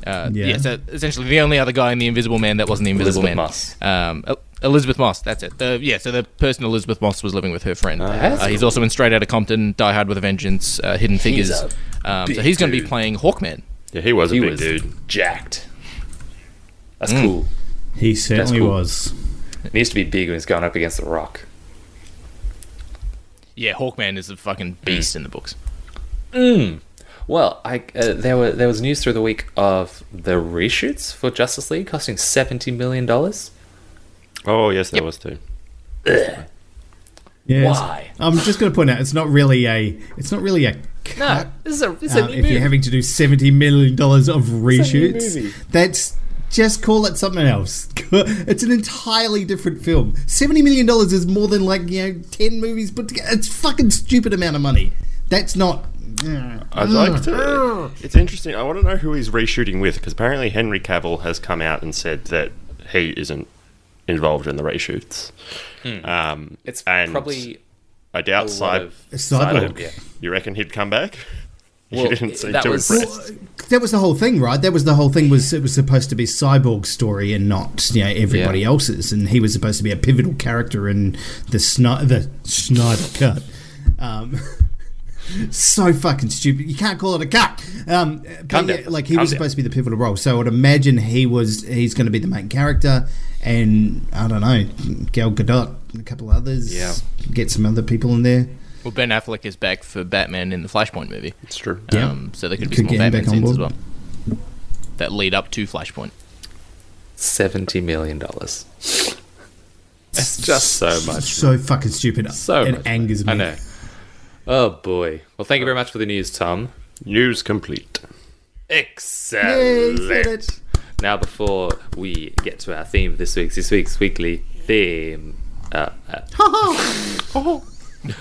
Uh, Yeah. yeah. so essentially the only other guy in the Invisible Man that wasn't the Invisible Elisabeth Man. Moss. Um, Elisabeth Moss. That's it. The, yeah. So the person Elisabeth Moss was living with her friend. That's Uh, he's also in Straight Outta Compton, Die Hard with a Vengeance, uh, Hidden Figures. a um, so he's going to be playing Hawkman. Yeah, he was a big was dude. jacked. That's Mm. cool. He certainly cool. was. He used to be big when he's going up against the Rock. Yeah, Hawkman is a fucking beast in the books. Well, I uh, there were there was news through the week of the reshoots for Justice League costing seventy million dollars. Oh yes, there was too. Yeah, Why? I'm just going to point out it's not really a it's not really a No, cut. this is a this is um, a new if movie. you're having to do seventy million dollars of reshoots, movie. that's just call it something else. it's an entirely different film. Seventy million dollars is more than like you know ten movies put together. It's fucking stupid amount of money. That's not. I'd uh, like to. Uh. It's interesting. I want to know who he's reshooting with because apparently Henry Cavill has come out and said that he isn't involved in the reshoots. Hmm. Um, it's and probably I doubt lot Cyborg. Cyborg. Yeah. You reckon he'd come back? Well, you didn't seem that too was- impressed. That was the whole thing, right? That was the whole thing. Was it was supposed to be Cyborg's story and not you know everybody Yeah. else's, and he was supposed to be a pivotal character in the Sni- the Snyder cut. Um, so fucking stupid. You can't call it a cut. Um, but yeah, like he Calm was down. supposed to be the pivotal role, so I would imagine he was. He's going to be the main character, and I don't know, Gal Gadot, and a couple others. Yeah. get some other people in there. Well, Ben Affleck is back for Batman in the Flashpoint movie. It's true. Yeah. Um, so there could be Could some more get Batman back on scenes as well. That lead up to Flashpoint. Seventy million dollars. It's just so much. So fucking stupid. So it much. angers me. I know. Oh boy. Well, thank you very much for the news, Tom. News complete. Excellent. Yay. Now, before we get to our theme of this week's this week's weekly theme, uh, uh,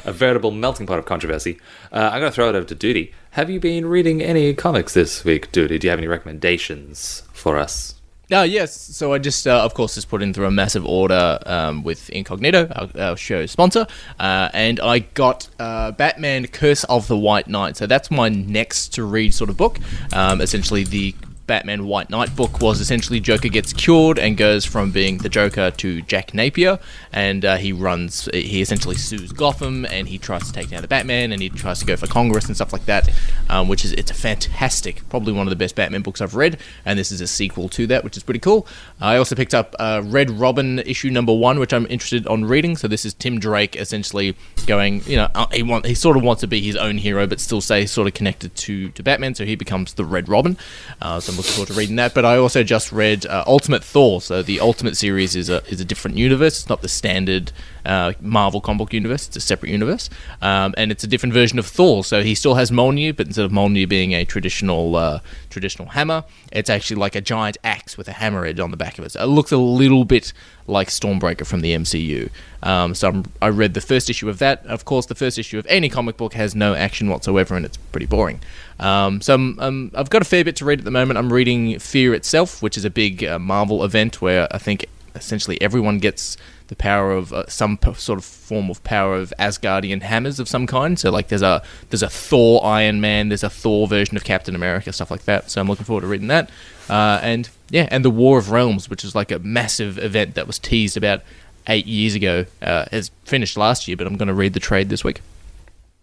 a veritable melting pot of controversy, uh, I'm going to throw it over to Duty. Have you been reading any comics this week, Duty? Do you have any recommendations for us? Oh, yes. So I just, uh, of course, just put in through a massive order um, with Incognito, our, our show sponsor, uh, and I got uh, Batman Curse of the White Knight. So that's my next to read sort of book. Um, essentially, the Batman White Knight book was essentially Joker gets cured and goes from being the Joker to Jack Napier, and uh, he runs. He essentially sues Gotham, and he tries to take down the Batman, and he tries to go for Congress and stuff like that. Um, which is it's a fantastic, probably one of the best Batman books I've read, and this is a sequel to that, which is pretty cool. I also picked up uh, Red Robin issue number one, which I'm interested on reading. So this is Tim Drake essentially going, you know, uh, he want he sort of wants to be his own hero, but still stay sort of connected to to Batman. So he becomes the Red Robin. Uh, so I'm looking forward to reading that. But I also just read uh, Ultimate Thor. So the Ultimate series is a is a different universe. It's not the standard uh, Marvel comic book universe. It's a separate universe, um, and it's a different version of Thor. So he still has Mjolnir, but instead of Mjolnir being a traditional uh, traditional hammer, it's actually like a giant axe with a hammerhead on the back of it. So it looks a little bit like Stormbreaker from the MCU. Um, so I'm, I read the first issue of that. Of course, the first issue of any comic book has no action whatsoever, and it's pretty boring. Um, so um, I've got a fair bit to read at the moment. I'm reading Fear itself, which is a big uh, Marvel event where I think essentially everyone gets the power of uh, some p- sort of form of power of Asgardian hammers of some kind. So like there's a there's a Thor Iron Man, there's a Thor version of Captain America, stuff like that. So I'm looking forward to reading that. Uh, and yeah, and the War of Realms, which is like a massive event that was teased about eight years ago, uh, has finished last year. But I'm going to read the trade this week.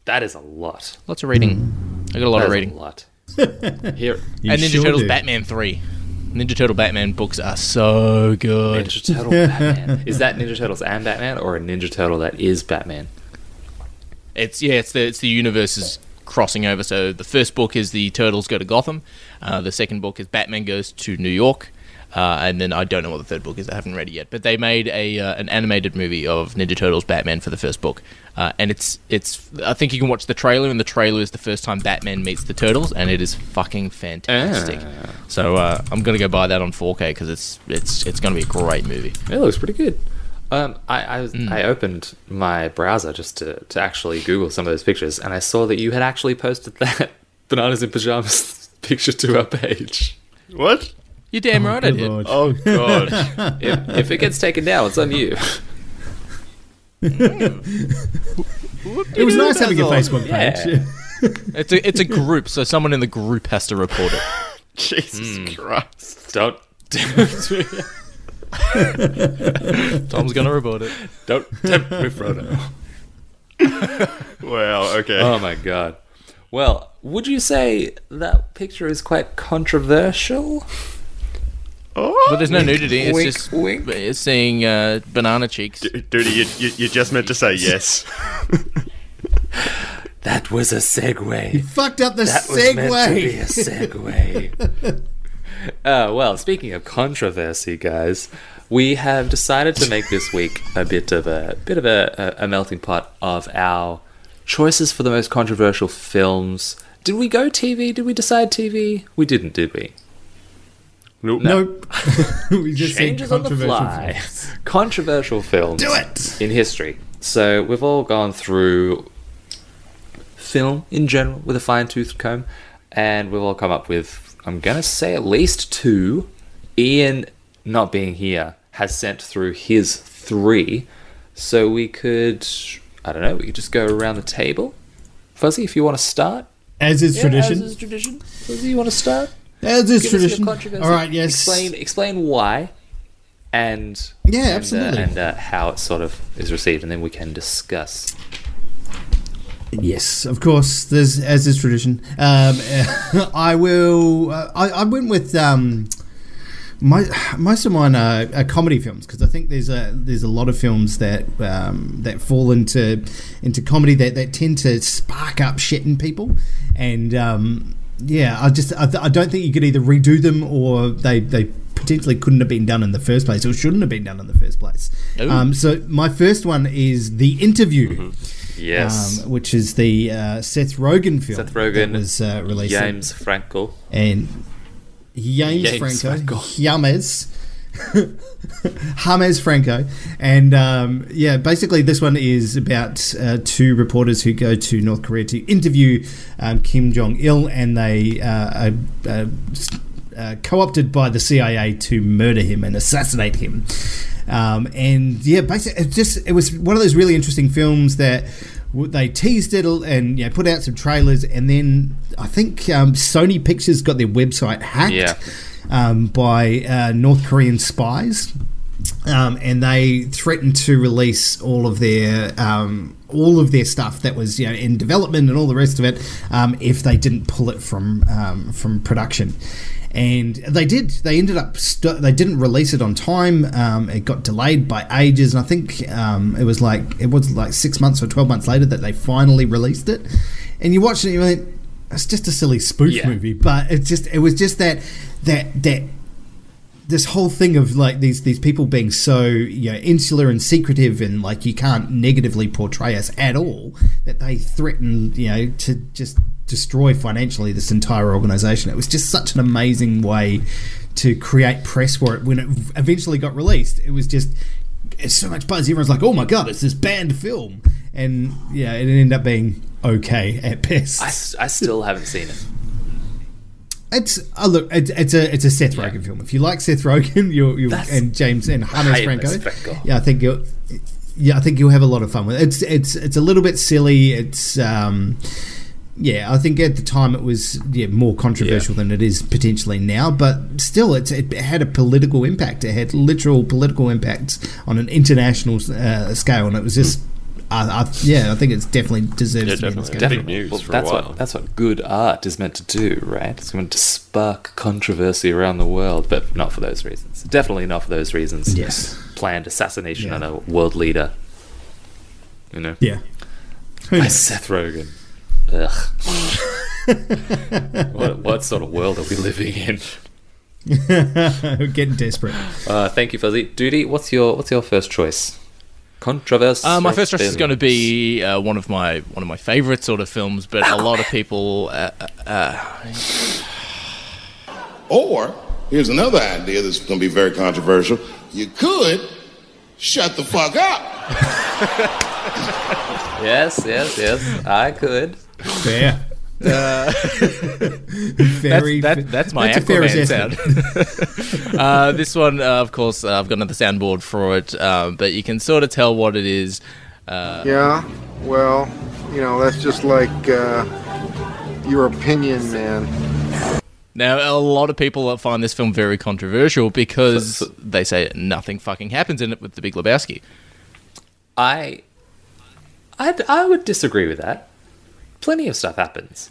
That is a lot. Lots of reading. I got a lot That of is reading. a lot. Here, You and Ninja sure Turtles do. Batman three. Ninja Turtle Batman books are so good. Ninja Turtle Batman. Is that Ninja Turtles and Batman, or a Ninja Turtle that is Batman? It's yeah, it's the it's the universes crossing over. So the first book is the Turtles go to Gotham. Uh, the second book is Batman goes to New York. Uh, and then I don't know what the third book is. I haven't read it yet. But they made a uh, an animated movie of Ninja Turtles Batman for the first book, uh, and it's it's. I think you can watch the trailer, and the trailer is the first time Batman meets the Turtles, and it is fucking fantastic. So uh, I'm gonna go buy that on 4K because it's it's it's gonna be a great movie. It looks pretty good. Um, I I, was, Hmm. I opened my browser just to, to actually Google some of those pictures, and I saw that you had actually posted that bananas in pajamas picture to our page. What? You're damn oh, right, I Good did. lord. Oh god. If, if it gets taken down, it's on you. It was nice having a Facebook page. It's a it's a group, so someone in the group has to report it. Jesus hmm. Christ. Don't Tom's gonna report it. don't tempt me, Frodo. Wow, okay. Oh my god. Well, would you say that picture is quite controversial? But there's no nudity. It's wink, just wink. it's seeing uh, banana cheeks. D- Duty, you, you, you just meant to say yes. That was a segue. You fucked up the That was meant to be segue. a segue. uh, well, speaking of controversy, guys, we have decided to make this week a bit of a bit of a, a, a melting pot of our choices for the most controversial films. Did we go TV? Did we decide TV? We didn't, did we? Nope. Nope. we just said Changes on the controversial fly. films. Controversial films. Do it! in history. So we've all gone through film in general with a fine tooth comb, and we've all come up with, I'm going to say at least two. Ian, not being here, has sent through his three. So we could, I don't know, we could just go around the table. Fuzzy, if you want to start. As is Yeah, tradition. As is tradition. Fuzzy, you want to start? As is Give tradition. All right, yes. Explain, explain why, and Yeah, and, uh, absolutely. and uh, how it sort of is received, and then we can discuss. Yes, of course. There's as is tradition. Um, I will. Uh, I, I went with um, my most of mine are, are comedy films because I think there's a there's a lot of films that um, that fall into into comedy that, that tend to spark up shit in people, and um, yeah, I just I, I don't think you could either redo them or they they potentially couldn't have been done in the first place or shouldn't have been done in the first place. Um, so my first one is the interview Yes. um, which is the uh, Seth Rogen film. Seth Rogen that was uh, released. James Franco. and James, James Franco, Franco. James. James Franco, and um, yeah, basically this one is about uh, two reporters who go to North Korea to interview um, Kim Jong Il, and they uh, are uh, uh, co-opted by the CIA to murder him and assassinate him. Um, and yeah, basically, it just it was one of those really interesting films that they teased it and you know, put out some trailers, and then I think um, Sony Pictures got their website hacked Yeah. Um, by uh, North Korean spies. Um, and they threatened to release all of their um, all of their stuff that was you know in development and all the rest of it um, if they didn't pull it from um, from production. And they did. They ended up. St- they didn't release it on time. Um, it got delayed by ages, and I think um, it was like it was like six months or twelve months later that they finally released it. And you watched it, and you went, "It's just a silly spoof Yeah. movie." But it's just. It was just that that that this whole thing of like these these people being so you know insular and secretive and like you can't negatively portray us at all that they threaten you know to just destroy financially this entire organization. It was just such an amazing way to create press for it. When it eventually got released it was just it's so much buzz. Everyone's like oh my god it's this banned film. And yeah it ended up being okay at best. I still haven't seen it. It's uh, look, it's, it's a it's a Seth Rogen film. If you like Seth Rogen, you'll, you'll and James and James Franco, Franco. yeah, I think you'll yeah, I think you'll have a lot of fun with it. It's it's it's a little bit silly. It's um, yeah, I think at the time it was yeah more controversial than it is potentially now, but still, it's it had a political impact. It had literal political impacts on an international uh, scale, and it was just. I, I, yeah, I think it's definitely deserves Yeah, to be in this definitely. Big news Well, for a that's while. what that's what good art is meant to do, right? It's meant to spark controversy around the world, but not for those reasons. Definitely not for those reasons. Yes. Planned assassination Yeah. on a world leader. You know, Yeah. Who by knows? Seth Rogen. Ugh. what, what sort of world are we living in? Getting desperate. Uh, thank you, Fuzzy. Duty, what's your what's your first choice? Controversy. Uh, my first choice is going to be uh, one of my one of my favorite sort of films, but a lot of people. Uh, uh, Or here's another idea that's going to be very controversial. You could shut the fuck up. Yes, yes, yes. I could. Fair. Very. that's, that, that's my that's a fair Aquaman sound. uh, this one, uh, of course, uh, I've got another soundboard for it, um, but you can sort of tell what it is. Uh, Yeah, well, you know, that's just like uh, your opinion, man. Now, a lot of people find this film very controversial because they say nothing fucking happens in it with the Big Lebowski. I, I'd, I would disagree with that. Plenty of stuff happens.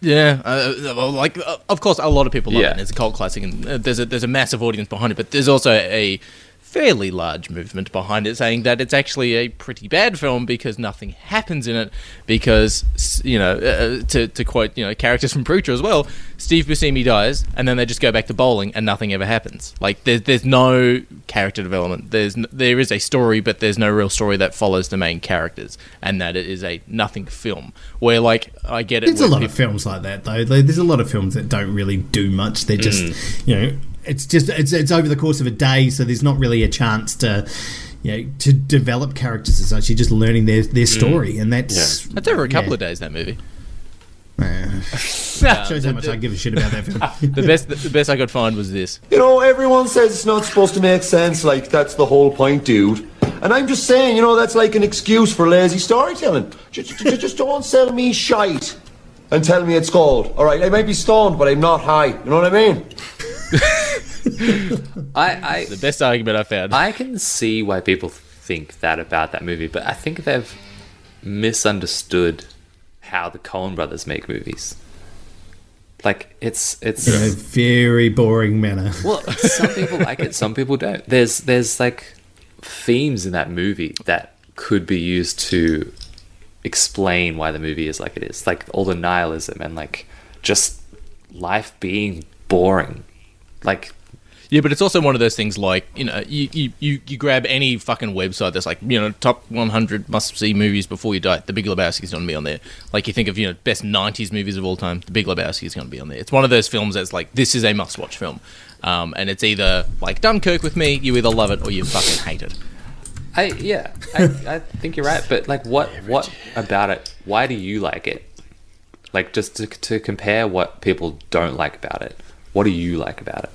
Yeah, uh, like uh, of course, a lot of people love Yeah. it. It's a cult classic, and uh, there's a there's a massive audience behind it. But there's also a fairly large movement behind it, saying that it's actually a pretty bad film because nothing happens in it. Because you know, uh, to to quote you know characters from Preacher as well, Steve Buscemi dies, and then they just go back to bowling, and nothing ever happens. Like there's there's no character development. There's n- there is a story, but there's no real story that follows the main characters, and that it is a nothing film. Where like I get it. There's a lot peop- of films like that, though. There's a lot of films that don't really do much. They're just, Mm. you know, it's just it's it's over the course of a day, so there's not really a chance to, you know, to develop characters as such. You're just learning their their mm. story, and that's That's over a couple yeah. of days. That movie. Uh, shows how much I give a shit about that film. The best, the best I could find was this. You know, everyone says it's not supposed to make sense, like that's the whole point, dude. And I'm just saying, you know, that's like an excuse for lazy storytelling. Just, just, just don't sell me shite and tell me it's gold. All right, I might be stoned, but I'm not high. You know what I mean? I, I The best argument I found. I can see why people think that about that movie, but I think they've misunderstood how the Coen brothers make movies. Like it's it's In a very boring manner. well, some people like it, some people don't. There's there's like themes in that movie that could be used to explain why the movie is like it is. Like all the nihilism and like just life being boring. Like Yeah, but it's also one of those things like, you know, you, you, you, you grab any fucking website that's like, you know, top 100 must see movies before you die. The Big Lebowski's going to be on there. Like, you think of, you know, best 90s movies of all time, The Big Lebowski's going to be on there. It's one of those films that's like, this is a must watch film. Um, and it's either like Dunkirk with me, you either love it or you fucking hate it. I yeah, I, I think you're right. But like, what what about it? Why do you like it? Like, just to, to compare what people don't like about it. What do you like about it?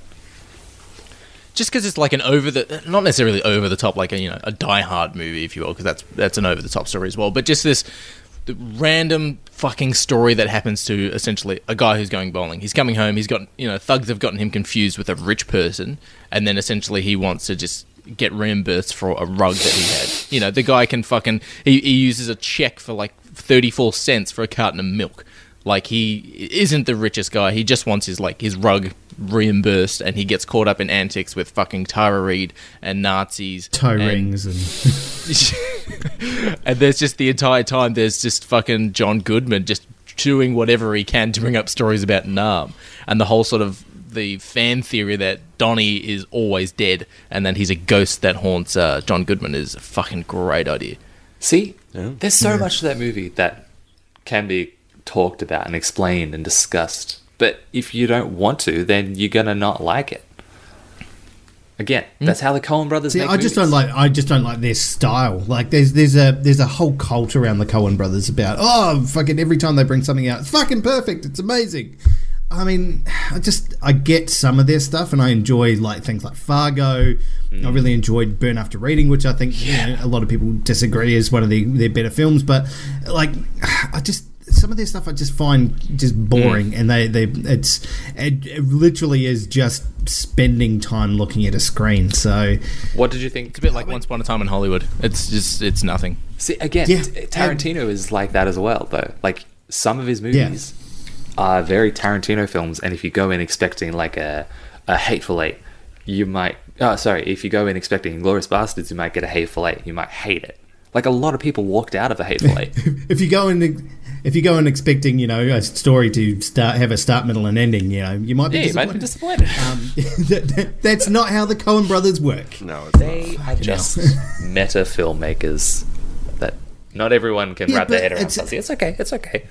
just because it's like an over the not necessarily over the top like a you know a Die Hard movie if you will because that's that's an over the top story as well but just this random fucking story that happens to essentially a guy who's going bowling. He's coming home he's got you know thugs have gotten him confused with a rich person and then essentially he wants to just get reimbursed for a rug that he had. You know the guy can fucking he, he uses a check for like 34 cents for a carton of milk like he isn't the richest guy. He just wants his like his rug reimbursed, and he gets caught up in antics with fucking Tara Reid and Nazis, Toe and, rings and and there's just the entire time there's just fucking John Goodman just chewing whatever he can to bring up stories about Nam, and the whole sort of the fan theory that Donny is always dead and that he's a ghost that haunts uh, John Goodman is a fucking great idea. See, there's so much to that movie that can be talked about and explained and discussed. But if you don't want to, then you're gonna not like it. Again, hmm. that's how the Coen brothers See, I just don't like. I just don't like their style. Like, there's there's a there's a whole cult around the Coen brothers about oh fucking every time they bring something out, it's fucking perfect. It's amazing. I mean, I just I get some of their stuff, and I enjoy like things like Fargo. Hmm. I really enjoyed Burn After Reading, which I think you know, a lot of people disagree is one of the, their better films. But like, I just some of their stuff I just find just boring, mm. and they they it's it, it literally is just spending time looking at a screen. So What did you think? It's a bit like Once Upon a Time in Hollywood. It's just it's nothing. See, again, Yeah, t- Tarantino is like that as well, though. Like some of his movies are very Tarantino films, and if you go in expecting like a a Hateful Eight, you might. Oh, sorry. If you go in expecting Glorious Bastards, you might get a Hateful Eight. You might hate it. Like a lot of people walked out of a Hateful Eight. if you go in if you go in expecting you know a story to start have a start middle and ending you know you might be yeah, you might disappointed. be disappointed. Um, that- that- that's not how the Coen brothers work No, it's they are just meta filmmakers that not everyone can Yeah, wrap their head around. it's- It's okay. It's okay.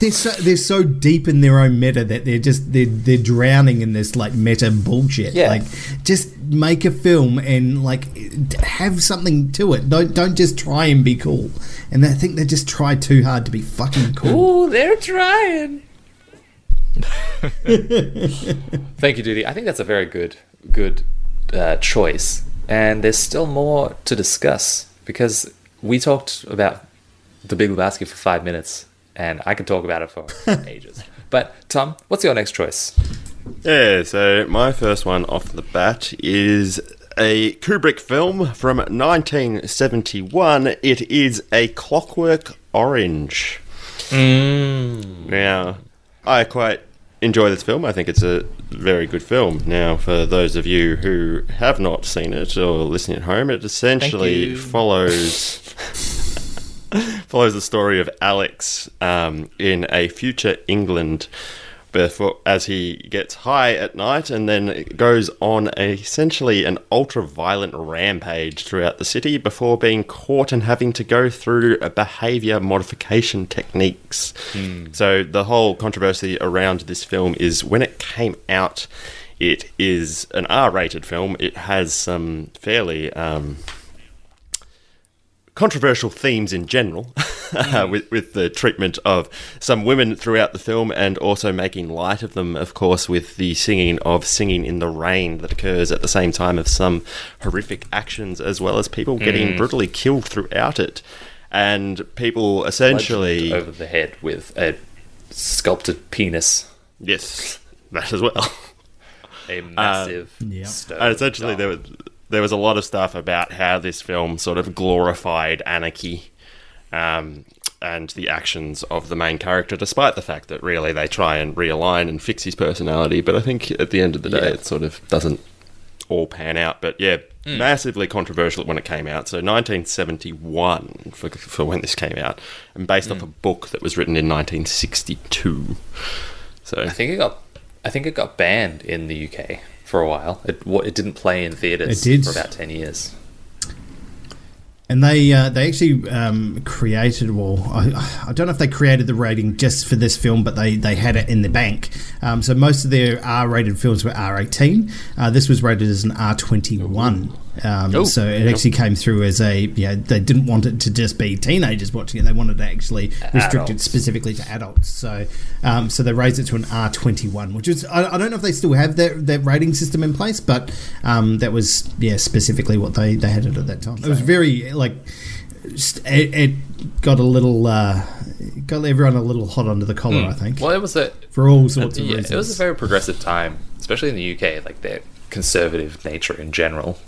They're so they're so deep in their own meta that they're just they're, they're drowning in this like meta bullshit Yeah. like just make a film and like have something to it don't don't just try and be cool and I think they just try too hard to be fucking cool Ooh, they're trying. Thank you, Duty. I think that's a very good, good uh, choice. And there's still more to discuss because we talked about the Big Lebowski for five minutes, and I could talk about it for ages. But Tom, what's your next choice? Yeah, so my first one off the bat is a Kubrick film from 1971. It is A Clockwork Orange. Mm. Now, I quite enjoy this film. I think it's a very good film. Now, for those of you who have not seen it or listening at home, it essentially follows follows the story of Alex um, in a future England before as he gets high at night and then goes on a, essentially an ultra violent rampage throughout the city before being caught and having to go through a behavior modification techniques. So the whole controversy around this film is when it came out it is an R-rated film. It has some fairly um, controversial themes in general, uh, with, with the treatment of some women throughout the film and also making light of them, of course, with the singing of Singing in the Rain that occurs at the same time of some horrific actions, as well as people getting brutally killed throughout it. And people essentially. Bludgeoned over the head with a sculpted penis, Yes, that as well. a massive yeah. stone. And essentially, there was there was a lot of stuff about how this film sort of glorified anarchy um, and the actions of the main character, despite the fact that really they try and realign and fix his personality. But I think at the end of the day, Yeah. it sort of doesn't all pan out. But yeah, Mm. massively controversial when it came out. So 1971 for, for when this came out, and based off a book that was written in 1962. So I think it got I think it got banned in the UK for a while. It it didn't play in theaters It did. for about ten years. And they uh, they actually um, created, well, I, I don't know if they created the rating just for this film, but they, they had it in the bank. Um, so most of their R rated films were R eighteen. Uh, this was rated as an R twenty one. Um, Oh. so it actually came through as a yeah. They didn't want it to just be teenagers watching it. They wanted to actually restrict it specifically to adults. So um, so they raised it to an R twenty one, which is I, I don't know if they still have that that rating system in place, but um, that was yeah specifically what they they had it at that time. It was very like it, it got a little uh, got everyone a little hot under the collar. I think. Well, it was a for all sorts of yeah, reasons. It was a very progressive time, especially in the UK, like their conservative nature in general.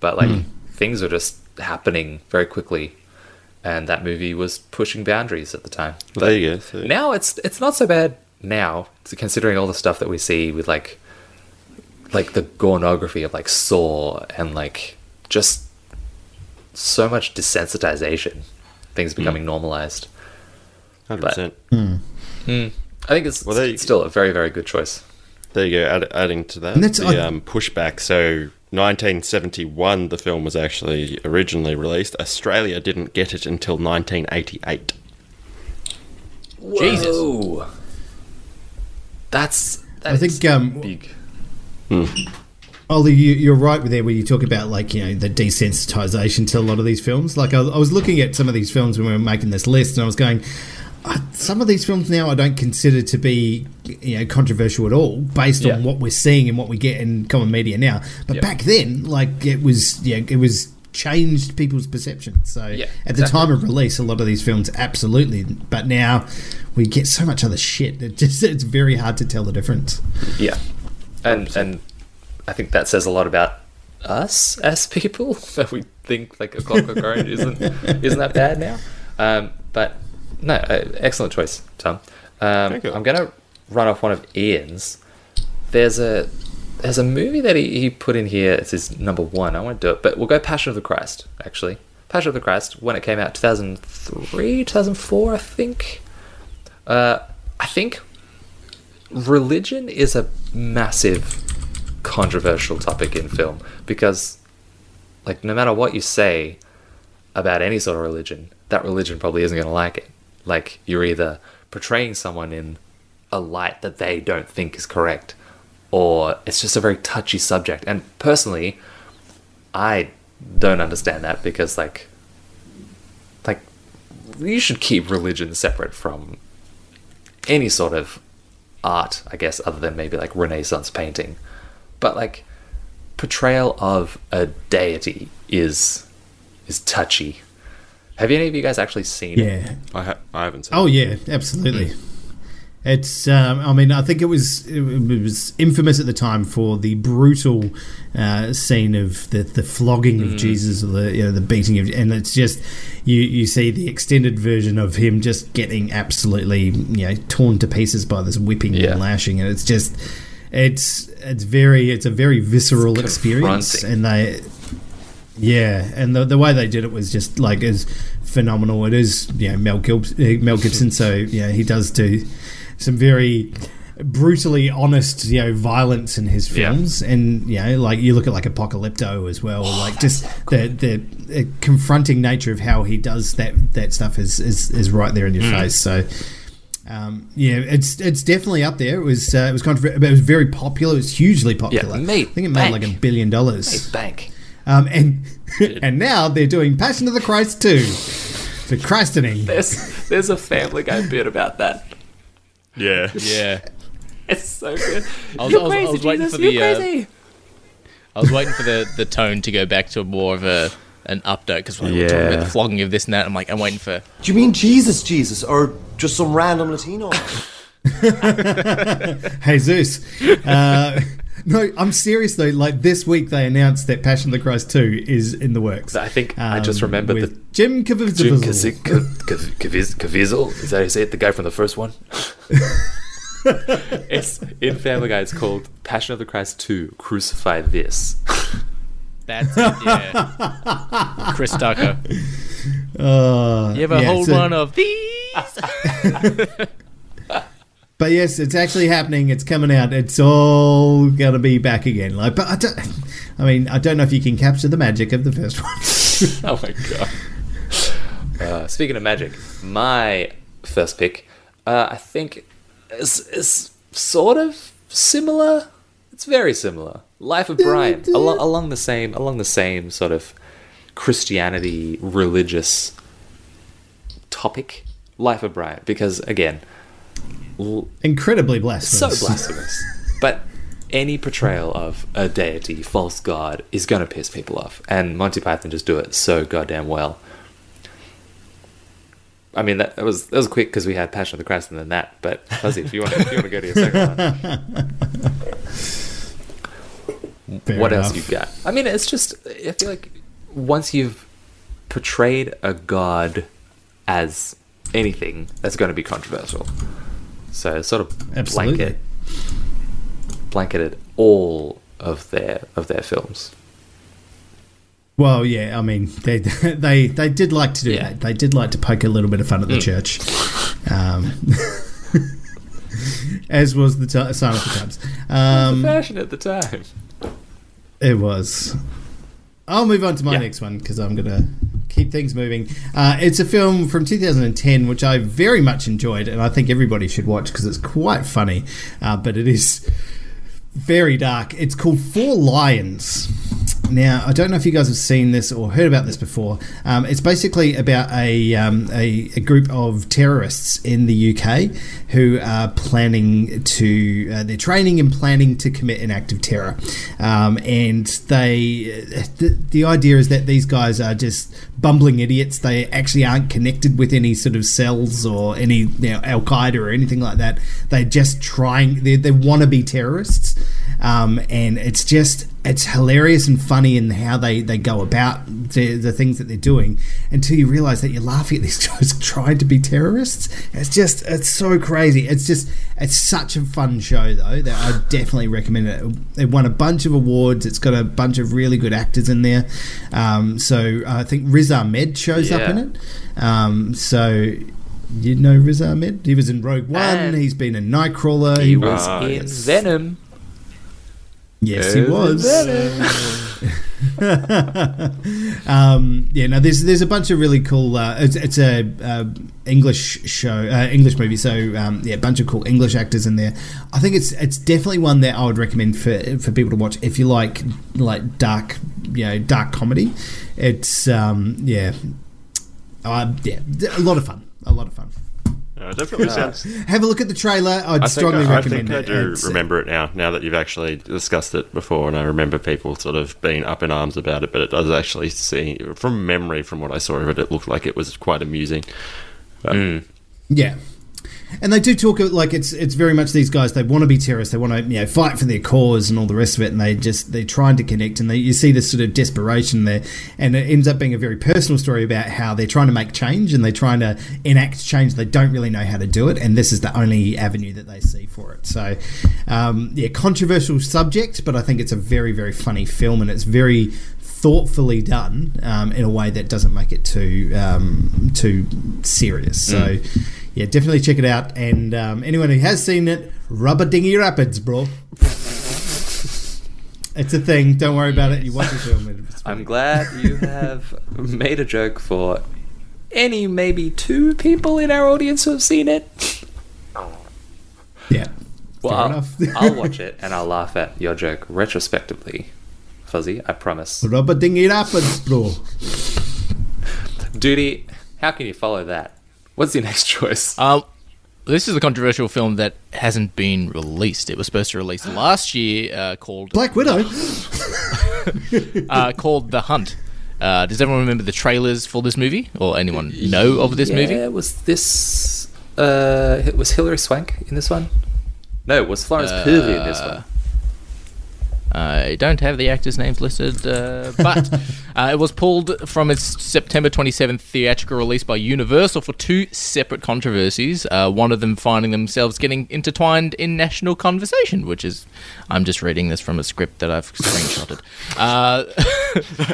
But like Hmm. things were just happening very quickly, and that movie was pushing boundaries at the time. there you go. So Now it's it's not so bad now, considering all the stuff that we see with like like the gornography of like Saw and like just so much desensitization, things Hmm. becoming normalized. 100%. Hmm. I think it's Well, there you- still a very very good choice. There you go. Add, adding to that, that's- the I- um, pushback. So, 1971, the film was actually originally released. Australia didn't get it until 1988. Jesus. Whoa. That's, I think um, big. Ollie, you, you're right with there where you talk about like you know the desensitization to a lot of these films. Like I, I was looking at some of these films when we were making this list, and I was going, some of these films now I don't consider to be you know controversial at all, based Yeah. on what we're seeing and what we get in common media now. But Yeah. back then, like it was, yeah, it was changed people's perception. So Yeah, at the exactly. time of release, a lot of these films absolutely, but now we get so much other shit. It just it's very hard to tell the difference. Yeah. And and I think that says a lot about us as people that we think like a Clockwork Orange isn't isn't that bad now. Um, but no, uh, excellent choice, Tom. Um, Thank you. I'm gonna run off one of Ian's. There's a there's a movie that he, he put in here. It's his number one. I want to do it, but we'll go Passion of the Christ. Actually, Passion of the Christ when it came out, 2003, 2004, I think. Uh, I think religion is a massive controversial topic in film because like no matter what you say about any sort of religion that religion probably isn't going to like it like you're either portraying someone in a light that they don't think is correct or it's just a very touchy subject and personally i don't understand that because like like you should keep religion separate from any sort of art, I guess, other than maybe like Renaissance painting. But like portrayal of a deity is is touchy. Have any of you guys actually seen it? Yeah. I, ha- I haven't seen Oh it. yeah, absolutely. It's. Um, I mean, I think it was it was infamous at the time for the brutal uh, scene of the, the flogging of Jesus or the you know the beating of, and it's just you you see the extended version of him just getting absolutely you know torn to pieces by this whipping Yeah. and lashing, and it's just it's it's very it's a very visceral experience, and they yeah, and the the way they did it was just like is phenomenal. It is you know Mel Gib- uh, Mel Gibson, so yeah, he does do some very brutally honest you know violence in his Yeah. films, and you know like you look at like Apocalypto as well, like just the the uh, confronting nature of how he does that that stuff is is, is right there in your face. So. Um, yeah, it's it's definitely up there. It was uh, it was controversial, but it was very popular. It was hugely popular. Yeah, made I think it made like a billion dollars. Hey, bank. Um, and and now they're doing Passion of the Christ too. The Christening. There's there's a Family Guy bit about that. Yeah. Yeah. It's so good. I was, You're I was, I crazy, was waiting Jesus, for the. you're Uh, crazy. I was waiting for the, the tone to go back to more of a an update because we were talking about the flogging of this and that. I'm like, I'm waiting for. Do you mean Jesus, Jesus, or just some random Latino? Jesus. Uh, No, I'm serious though. Like this week, they announced that Passion of the Christ two is in the works. I think I just Um, remembered the Jim Jim Caviezel. Caviezel. Caviezel. Is that how you say it? The guy from the first one. it's in Family Guy. It's called Passion of the Christ Two. Crucify this. That's it, yeah. Chris Tucker. Uh, You ever yeah, hold so- one of these? But yes, it's actually happening. It's coming out. It's all gonna be back again. Like, but I don't. I mean, I don't know if you can capture the magic of the first one. oh my god. Uh, speaking of magic, my first pick, uh, I think, is, is sort of similar. It's very similar. Life of Brian, along, along the same, along the same sort of Christianity religious topic. Life of Brian, because again, l- Incredibly so blasphemous. blasphemous. but any portrayal of a deity, false god, is going to piss people off, and Monty Python just do it so goddamn well. I mean, that, that was that was quick because we had Passion of the Christ and then that. But Fuzzy, if you want, if you want to go to your second one, Fair what enough. else you got? I mean, it's just I feel like once you've portrayed a god as anything, that's going to be controversial. So sort of Absolutely. blanket blanketed all of their of their films. Well, yeah. I mean, they they they did like to do Yeah. that. They did like to poke a little bit of fun at the Mm. church, um, as was the t- sign of the times. Um, the fashion at the time. It was. I'll move on to my Yeah. next one because I'm going to keep things moving. Uh, it's a film from 2010 which I very much enjoyed, and I think everybody should watch because it's quite funny, uh, but it is very dark. It's called Four Lions. Now, I don't know if you guys have seen this or heard about this before. Um, it's basically about a, um, a, a group of terrorists in the UK who are planning to, uh, they're training and planning to commit an act of terror. Um, and they, the, the idea is that these guys are just bumbling idiots. They actually aren't connected with any sort of cells or any you know, Al Qaeda or anything like that. They're just trying, they, they want to be terrorists. Um, and it's just, it's hilarious and funny in how they, they go about the, the things that they're doing until you realize that you're laughing at these guys trying to be terrorists. It's just, it's so crazy. It's just, it's such a fun show, though, that I definitely recommend it. It won a bunch of awards. It's got a bunch of really good actors in there. Um, so I think Riz Ahmed shows up in it. Um, so. You know Riz Ahmed? He was in Rogue One. And He's been in Nightcrawler. He was Ah, in. Venom. Yes, he was. Um, yeah, no, there's there's a bunch of really cool. Uh, it's it's a uh, English show, uh, English movie. So um, yeah, a bunch of cool English actors in there. I think it's it's definitely one that I would recommend for for people to watch if you like like dark, you know, dark comedy. It's um, yeah, uh, yeah, a lot of fun, a lot of fun. Uh, it definitely sounds. Have a look at the trailer. I'd I think, strongly I, I recommend think I do It's- remember it now. Now that you've actually discussed it before, and I remember people sort of being up in arms about it. But it does actually seem, from memory, from what I saw of it, it looked like it was quite amusing. But, Yeah. And they do talk like it's it's very much these guys. They want to be terrorists. They want to you know fight for their cause and all the rest of it. And they just they're trying to connect. And they, you see this sort of desperation there. And it ends up being a very personal story about how they're trying to make change and they're trying to enact change. They don't really know how to do it. And this is the only avenue that they see for it. So um, yeah, controversial subject, but I think it's a very very funny film and it's very thoughtfully done um, in a way that doesn't make it too um, too serious. So, yeah, definitely check it out. And um, anyone who has seen it, Rubber Dinghy Rapids, bro. it's a thing. Don't worry about it. You watch the film. I'm glad you have made a joke for any maybe two people in our audience who have seen it. yeah. Well, Fair I'll, enough. I'll watch it and I'll laugh at your joke retrospectively. Fuzzy, I promise. Rubber Dinghy Rapids, bro. Duty, how can you follow that? What's your next choice? Um, this is a controversial film that hasn't been released. It was supposed to release last year, uh, called Black Widow. uh, called The Hunt. Uh, does everyone remember the trailers for this movie, or anyone know of this yeah, movie? was this uh was Hilary Swank in this one? No, was Florence Pugh in this Uh, one? I don't have the actors' names listed, uh, but uh, it was pulled from its September 27th theatrical release by Universal for two separate controversies. Uh, one of them finding themselves getting intertwined in national conversation, which is, I'm just reading this from a script that I've screenshotted. Uh,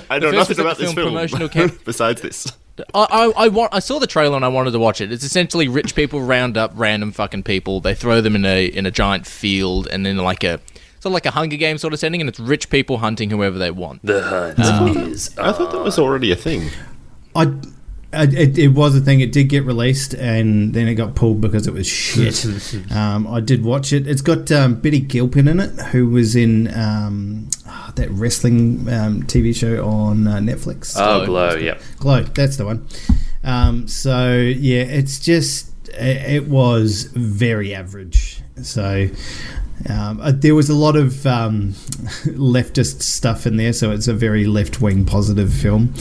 I know nothing first was that about the this film promotional besides this. I, I, I, want, I saw the trailer and I wanted to watch it. It's essentially rich people round up random fucking people. They throw them in a in a giant field and then like a sort of like a Hunger Games sort of setting, and it's rich people hunting whoever they want. The hunt is. I thought that was already a thing. I, I it, it was a thing. It did get released, and then it got pulled because it was shit. um, I did watch it. It's got um, Betty Gilpin in it, who was in um, ah, that wrestling um, TV show on uh, Netflix. Oh, Glow, yep. Glow, that's the one. Um, so yeah, it's just it, was very average. So um, uh, there was a lot of um, leftist stuff in there, so it's a very left wing positive film.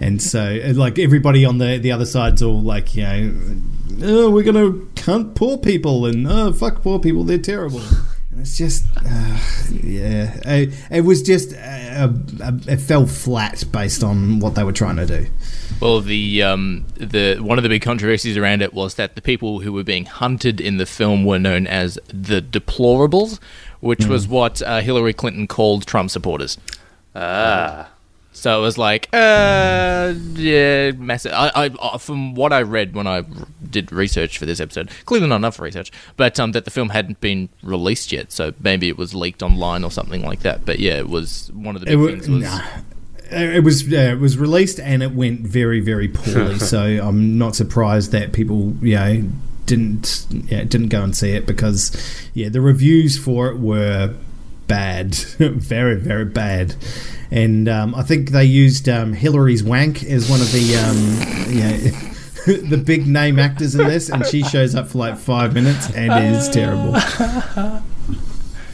And so, uh, like everybody on the the other side's all like, you know, oh, we're gonna cunt poor people and oh, fuck poor people, they're terrible. It's just, uh, yeah, it, it was just, uh, uh, it fell flat based on what they were trying to do. Well, the um, the one of the big controversies around it was that the people who were being hunted in the film were known as the deplorables, which was what uh, Hillary Clinton called Trump supporters. Ah. So it was like, uh, yeah, massive. I, I, uh, from what I read when I did research for this episode, clearly not enough research, but um, that the film hadn't been released yet, so maybe it was leaked online or something like that. But yeah, it was one of the big things was. nah. It was uh, it was released and it went very very poorly. so I'm not surprised that people you know didn't yeah, didn't go and see it because yeah the reviews for it were bad, very very bad. And um, I think they used um, Hilary Swank as one of the um, yeah, the big name actors in this, and she shows up for like five minutes and is terrible.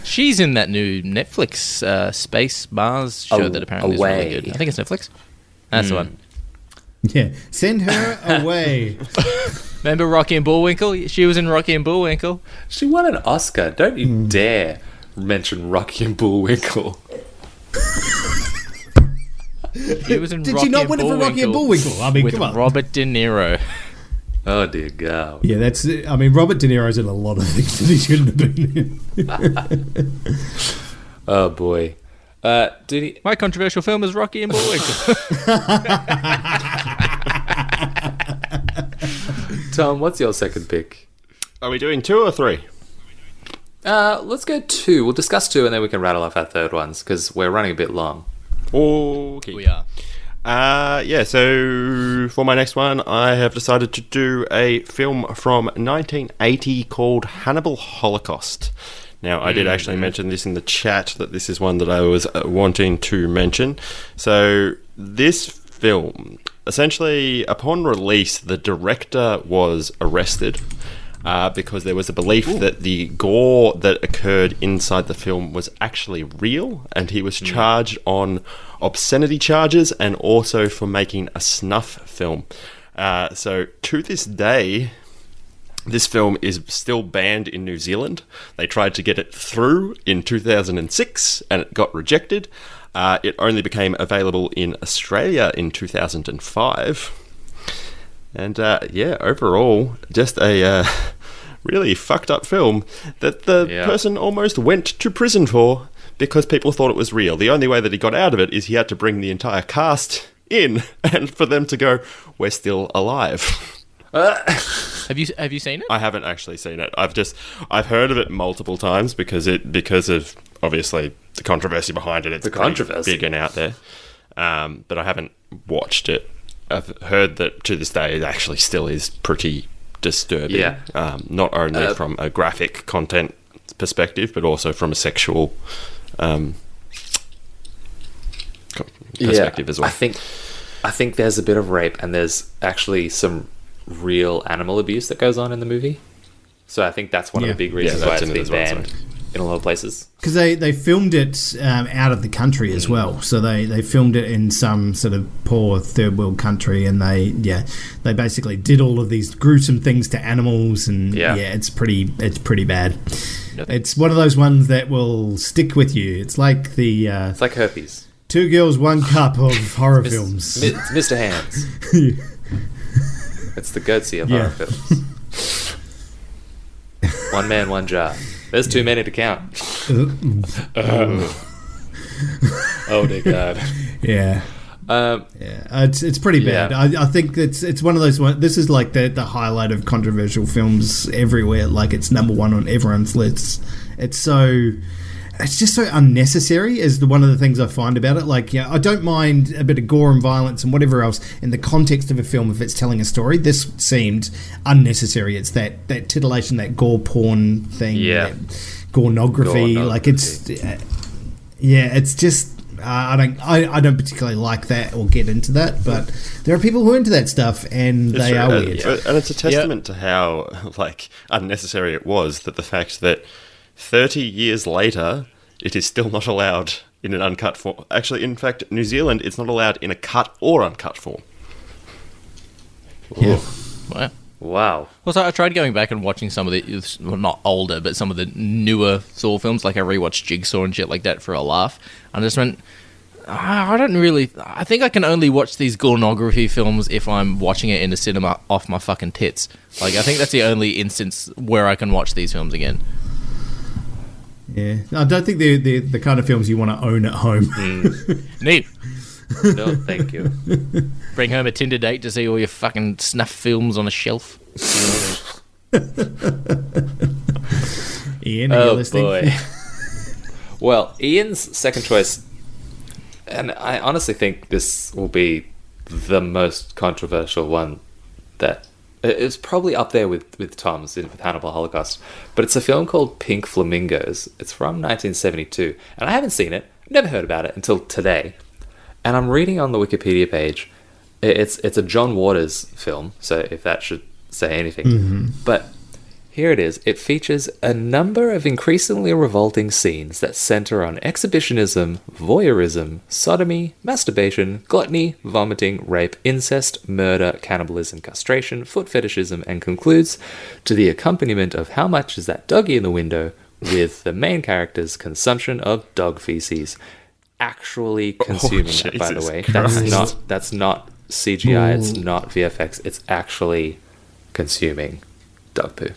She's in that new Netflix uh, Space Mars show Aw- that apparently Away. is really good. I think it's Netflix. That's the Hmm. one. Yeah, send her away. Remember Rocky and Bullwinkle? She was in Rocky and Bullwinkle. She won an Oscar. Don't you dare mention Rocky and Bullwinkle. She was in Did Rocky she not and win it for Rocky and Bullwinkle Bullwinkle? I mean, with come on. Robert De Niro. Oh dear God. Yeah, that's. I mean, Robert De Niro's in a lot of things that he shouldn't have been in. Oh boy. Uh, did he? My controversial film is Rocky and Bullwinkle. Tom, what's your second pick? Are we doing two or three? Uh, let's go two. We'll discuss two, and then we can rattle off our third ones because we're running a bit long. Okay. we are. Uh, yeah, so for my next one, I have decided to do a film from 1980 called Cannibal Holocaust. Now, I did actually mention this in the chat that this is one that I was uh, wanting to mention. So, this film, essentially, upon release, the director was arrested. Uh, because there was a belief that the gore that occurred inside the film was actually real, and he was charged on obscenity charges and also for making a snuff film. Uh, so to this day, this film is still banned in New Zealand. They tried to get it through in 2006 and it got rejected. Uh, it only became available in Australia in 2005. And uh, yeah, overall, just a uh, really fucked up film that the Yeah. person almost went to prison for because people thought it was real. The only way that he got out of it is he had to bring the entire cast in and for them to go, we're still alive. Have you have you seen it? I haven't actually seen it. I've just I've heard of it multiple times because it because of obviously the controversy behind it. It's The controversy. big and out there. Um, but I haven't watched it. I've heard that to this day it actually still is pretty disturbing. Yeah. Um, not only Uh, from a graphic content perspective, but also from a sexual um, co- perspective as well. I think I think there's a bit of rape and there's actually some real animal abuse that goes on in the movie. So I think that's one Yeah. of the big Yeah, reasons why it's been as well, banned in a lot of places. Because they, they filmed it um, out of the country as well, so they, they filmed it in some sort of poor third world country, and they yeah they basically did all of these gruesome things to animals, and Yeah. yeah, it's pretty it's pretty bad. it's one of those ones that will stick with you. It's like the uh, It's like herpes. two girls, one cup of horror Miss- films. It's Mr. Hands. it's the goatse of Yeah. horror films. one man, one jar. There's too many to count. oh dear God. yeah. Um, Yeah, it's it's pretty bad. Yeah. I, I think it's it's one of those one. This is like the the highlight of controversial films everywhere. Like it's number one on everyone's lists. It's so. It's just so unnecessary. Is the one of the things I find about it. Like, yeah, I don't mind a bit of gore and violence and whatever else in the context of a film if it's telling a story. This seemed unnecessary. It's that that titillation, that gore porn thing, Yeah. that gornography. Like it's, uh, yeah, it's just uh, I don't I, I don't particularly like that or get into that, but there are people who are into that stuff and It's they true, are and- weird. And it's a testament to how like unnecessary it was that the fact that 30 years later it is still not allowed in an uncut form. Actually, in fact, New Zealand it's not allowed in a cut or uncut form. Yeah. Wow. Wow. Well, so I tried going back and watching some of the, well, not older, but some of the newer Saw films. Like I rewatched Jigsaw and shit like that for a laugh. And I just went, "Ah, I don't really. I think I can only watch these gornography films if I'm watching it in a cinema off my fucking tits. Like I think that's the only instance where I can watch these films again. Yeah, I don't think they're, they're the kind of films you want to own at home. Hmm. Neat. No, thank you. Bring home a Tinder date to see all your fucking snuff films on a shelf. Ian, are you Oh listening? boy. well, Ian's second choice, and I honestly think this will be the most controversial one. That it's probably up there with with Tom's in with Cannibal Holocaust, but it's a film called Pink Flamingos. It's from 1972, and I haven't seen it. Never heard about it until today, and I'm reading on the Wikipedia page. It's it's a John Waters film, so if that should say anything, Mhm. but here it is. It features a number of increasingly revolting scenes that center on exhibitionism, voyeurism, sodomy, masturbation, gluttony, vomiting, rape, incest, murder, cannibalism, castration, foot fetishism, and concludes to the accompaniment of how much is that doggy in the window with the main character's consumption of dog feces. Actually consuming that, by the way. That's not that's not CGI, it's not VFX, it's actually consuming dog poo.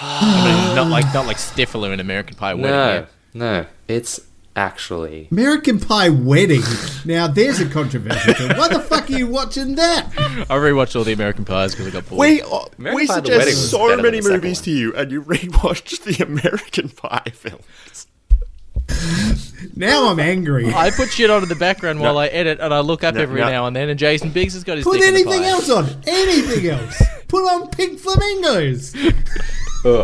I mean, not like not like Stifler in American Pie Wedding. No, yeah. no, it's actually American Pie Wedding. Now there's a controversy. Why the fuck are you watching that? I rewatched all the American Pies because I got bored. We uh, we Pie: The Wedding suggest so many movies one. to you, and you rewatched the American Pie films. Now I'm angry. I put shit on in the background while I edit, and I look up No, every no. now and then, and Jason Biggs has got his Put dick in the anything pie. else on. Anything else. Put on Pink Flamingos.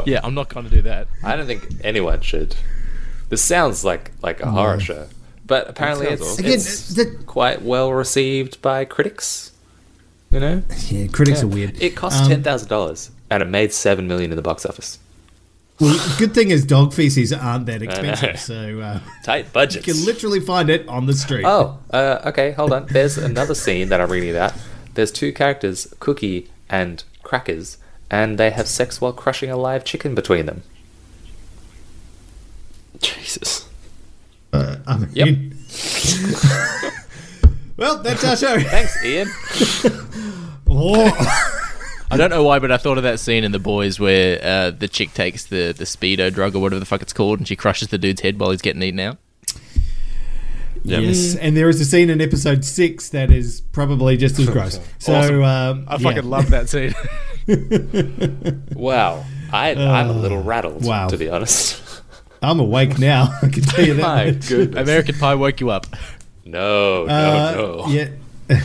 Yeah, I'm not going to do that. I don't think anyone should. This sounds like like a horror show, but apparently sounds it's, awesome. Again, it's the- quite well received by critics. You know, Yeah, critics Yeah. are weird. It cost Um, ten thousand dollars, and it made seven million in the box office. Well, good thing is dog feces aren't that expensive, so uh, Tight budget. you can literally find it on the street. Oh, uh, okay, hold on. There's another scene that I'm reading about. There's two characters, Cookie and Crackers, and they have sex while crushing a live chicken between them. Jesus. Uh, I mean- Yep. well, that's our show. Thanks, Ian. Oh. I don't know why, but I thought of that scene in The Boys where uh, the chick takes the, the speedo drug or whatever the fuck it's called, and she crushes the dude's head while he's getting eaten out. Yes, and there is a scene in episode six that is probably just as gross. So Awesome. um, I yeah. fucking love that scene. Wow. I, I'm a little rattled, wow. to be honest. I'm awake now. I can tell you that. My much. goodness. American Pie woke you up. No, no, Uh, no. Yeah.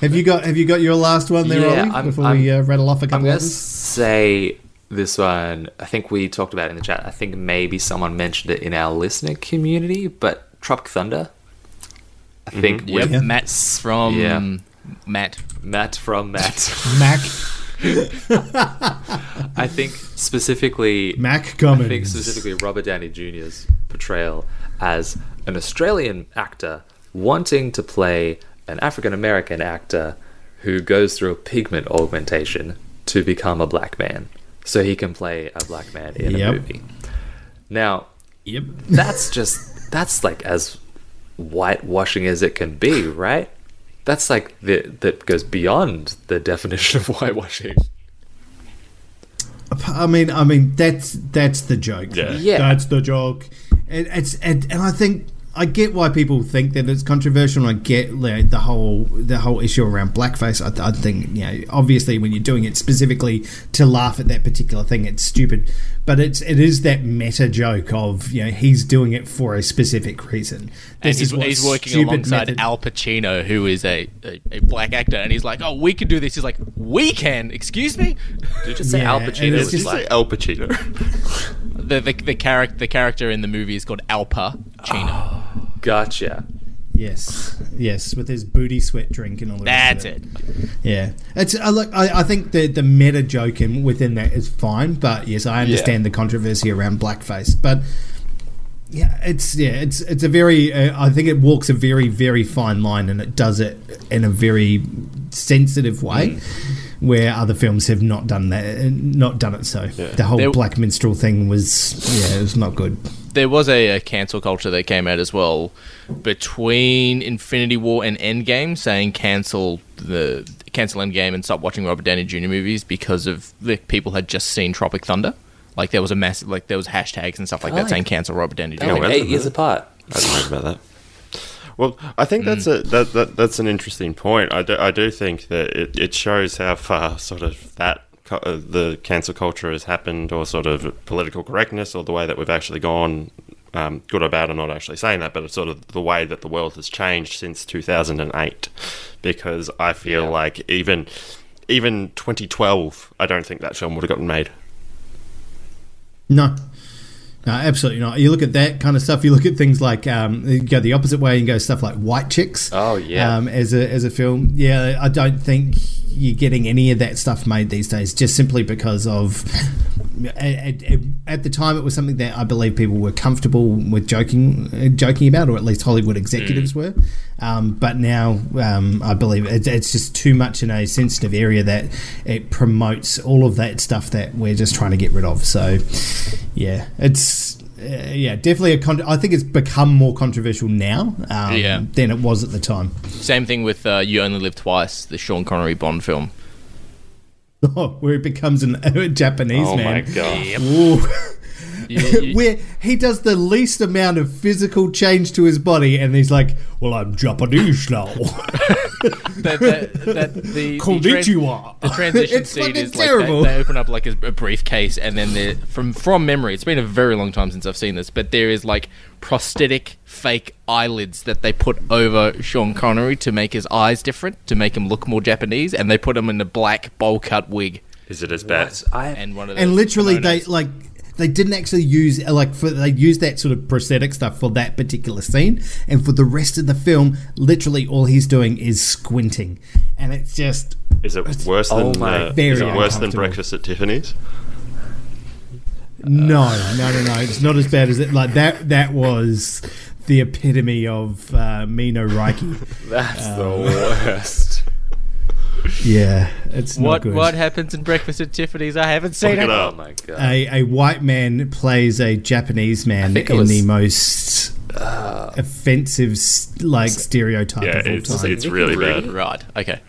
Have you got Have you got your last one there, Yeah, Ollie? I'm- before we uh, rattle off a I'm couple going of to say this one. I think we talked about it in the chat. I think maybe someone mentioned it in our listener community, but Tropic Thunder. I think Mm-hmm. Yep, with Matt's from Yeah. Matt. Matt from Matt. Mac I think specifically Mac I think specifically Robert Downey Jr.'s portrayal as an Australian actor wanting to play an African American actor who goes through a pigment augmentation to become a black man. so he can play a black man in a movie. Now, Yep. that's just that's like as whitewashing as it can be, right? That's like the that goes beyond the definition of whitewashing. I mean, I mean that's that's the joke. Yeah. Yeah. that's the joke. And it's and, and I think I get why people think that it's controversial. I get like, the whole the whole issue around blackface. I, I think you know, obviously, when you're doing it specifically to laugh at that particular thing, it's stupid. But it's it is that meta joke of you know he's doing it for a specific reason. And This he's, is what he's working alongside method- Al Pacino, who is a, a, a black actor, and he's like, "Oh, we can do this." He's like, "We can." Excuse me. Did you just say Yeah, Al Pacino it's was just- Did you black? say Al Pacino? The the the character the character in the movie is called Alpa Chino. Gotcha. Yes, yes, with his booty sweat drink and all the That's of it. Yeah, it's I look. I, I think the the meta joke in, within that is fine, but yes, I understand the controversy around blackface. But yeah, it's yeah, it's it's a very. Uh, I think it walks a very very fine line, and it does it in a very sensitive way. Where other films have not done that, not done it so. The whole There- black minstrel thing was, yeah, it was not good. There was a, a cancel culture that came out as well between Infinity War and Endgame, saying cancel the cancel Endgame and stop watching Robert Downey Jr. movies because of the people had just seen Tropic Thunder. Like there was a massive, like there was hashtags and stuff like Oh, that saying cancel Robert Downey Jr. They're like well, eight years apart. I don't know about that. Well, I think that's a that, that that's an interesting point. I do, I do think that it, it shows how far sort of that uh, the cancel culture has happened, or sort of political correctness, or the way that we've actually gone. Um, good or bad, I'm not actually saying that, but it's sort of the way that the world has changed since 2008. Because I feel like even even 2012, I don't think that film would have gotten made. No. No, absolutely not. You look at that kind of stuff. You look at things like um, you go the opposite way and go stuff like White Chicks. Oh, yeah. Um, as a as a film, yeah, I don't think you're getting any of that stuff made these days, just simply because of at, at, at the time it was something that I believe people were comfortable with joking uh, joking about, or at least Hollywood executives Mm. were. Um, but now um, I believe it, it's just too much in a sensitive area that it promotes all of that stuff that we're just trying to get rid of. So, yeah, it's. Uh, yeah, definitely a. Con- I think it's become more controversial now um, Yeah. than it was at the time. Same thing with uh, You Only Live Twice, the Sean Connery Bond film. Oh, where it becomes an, a Japanese Oh man. Oh my god. Ooh. You- you- where he does the least amount of physical change to his body, and he's like, "Well, I'm Japanese now." That, that, that the, the, Konnichiwa. the transition It's scene fucking is like terrible. they, they open up like a, a briefcase and then they from from memory it's been a very long time since I've seen this but there is like prosthetic fake eyelids that they put over Sean Connery to make his eyes different to make him look more Japanese and they put him in a black bowl cut wig Is it as bad? I and one of and those literally, they like they didn't actually use like for they used that sort of prosthetic stuff for that particular scene, and for the rest of the film, literally all he's doing is squinting, and it's just Is it worse Oh than my- uh, Very is it worse than. Breakfast at Tiffany's? No, no, no, no. It's not as bad as it. Like that. That was the epitome of uh, Mino Reiki. That's the worst. Yeah, it's not what good. what happens in Breakfast at Tiffany's I haven't seen Look it it Oh my god. A, a white man plays a Japanese man in was- the most uh, offensive like stereotype Yeah, of all it's, time. it's really bad. right okay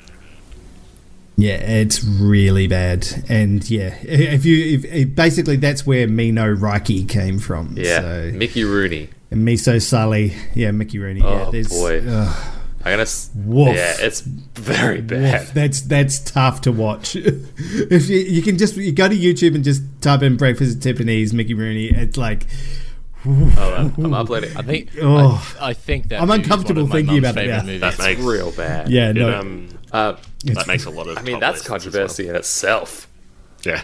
Yeah, it's really bad, and yeah, if you if, if basically that's where Mino Reiki came from. yeah. so, Mickey Rooney. and Miso Sully, yeah, Mickey Rooney. Oh, yeah, boy. ugh, I'm gonna. s- Woof. Yeah, it's very bad. woof, that's that's tough to watch. if you, you can just you go to YouTube and just type in breakfast at Tiffany's Mickey Rooney, it's like. Oh, I'm, I'm uploading. I think Oh. I, I think that I'm uncomfortable one of my thinking about it favorite now. movies. That makes real bad. Yeah, it, no, um, Uh, that makes a lot of. I mean, that's lists as well. controversy in itself. Yeah,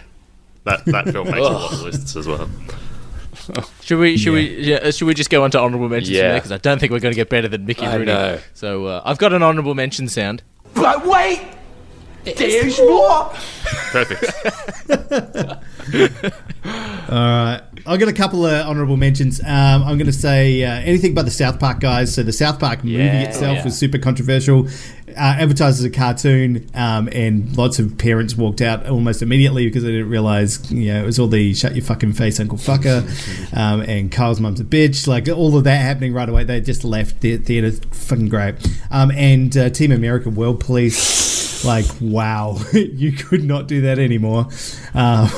that that film makes a lot of lists as well. Should we? Should we? Yeah, uh, should we just go on to honorable mentions Yeah. Because I don't think we're going to get better than Mickey I Rooney. know. So uh, I've got an honorable mention sound. But wait! There's more! Perfect. all right. I've got a couple of honourable mentions. Um, I'm going to say uh, anything but the South Park guys. So the South Park movie Yeah. itself Yeah. was super controversial. Uh, advertised as a cartoon, um, and lots of parents walked out almost immediately because they didn't realise, you know, it was all the "shut your fucking face, Uncle Fucker," um, and Kyle's mum's a bitch. Like all of that happening right away. They just left the theatre. Fucking great. Um, and uh, Team America World Police. Like wow, you could not do that anymore. Um,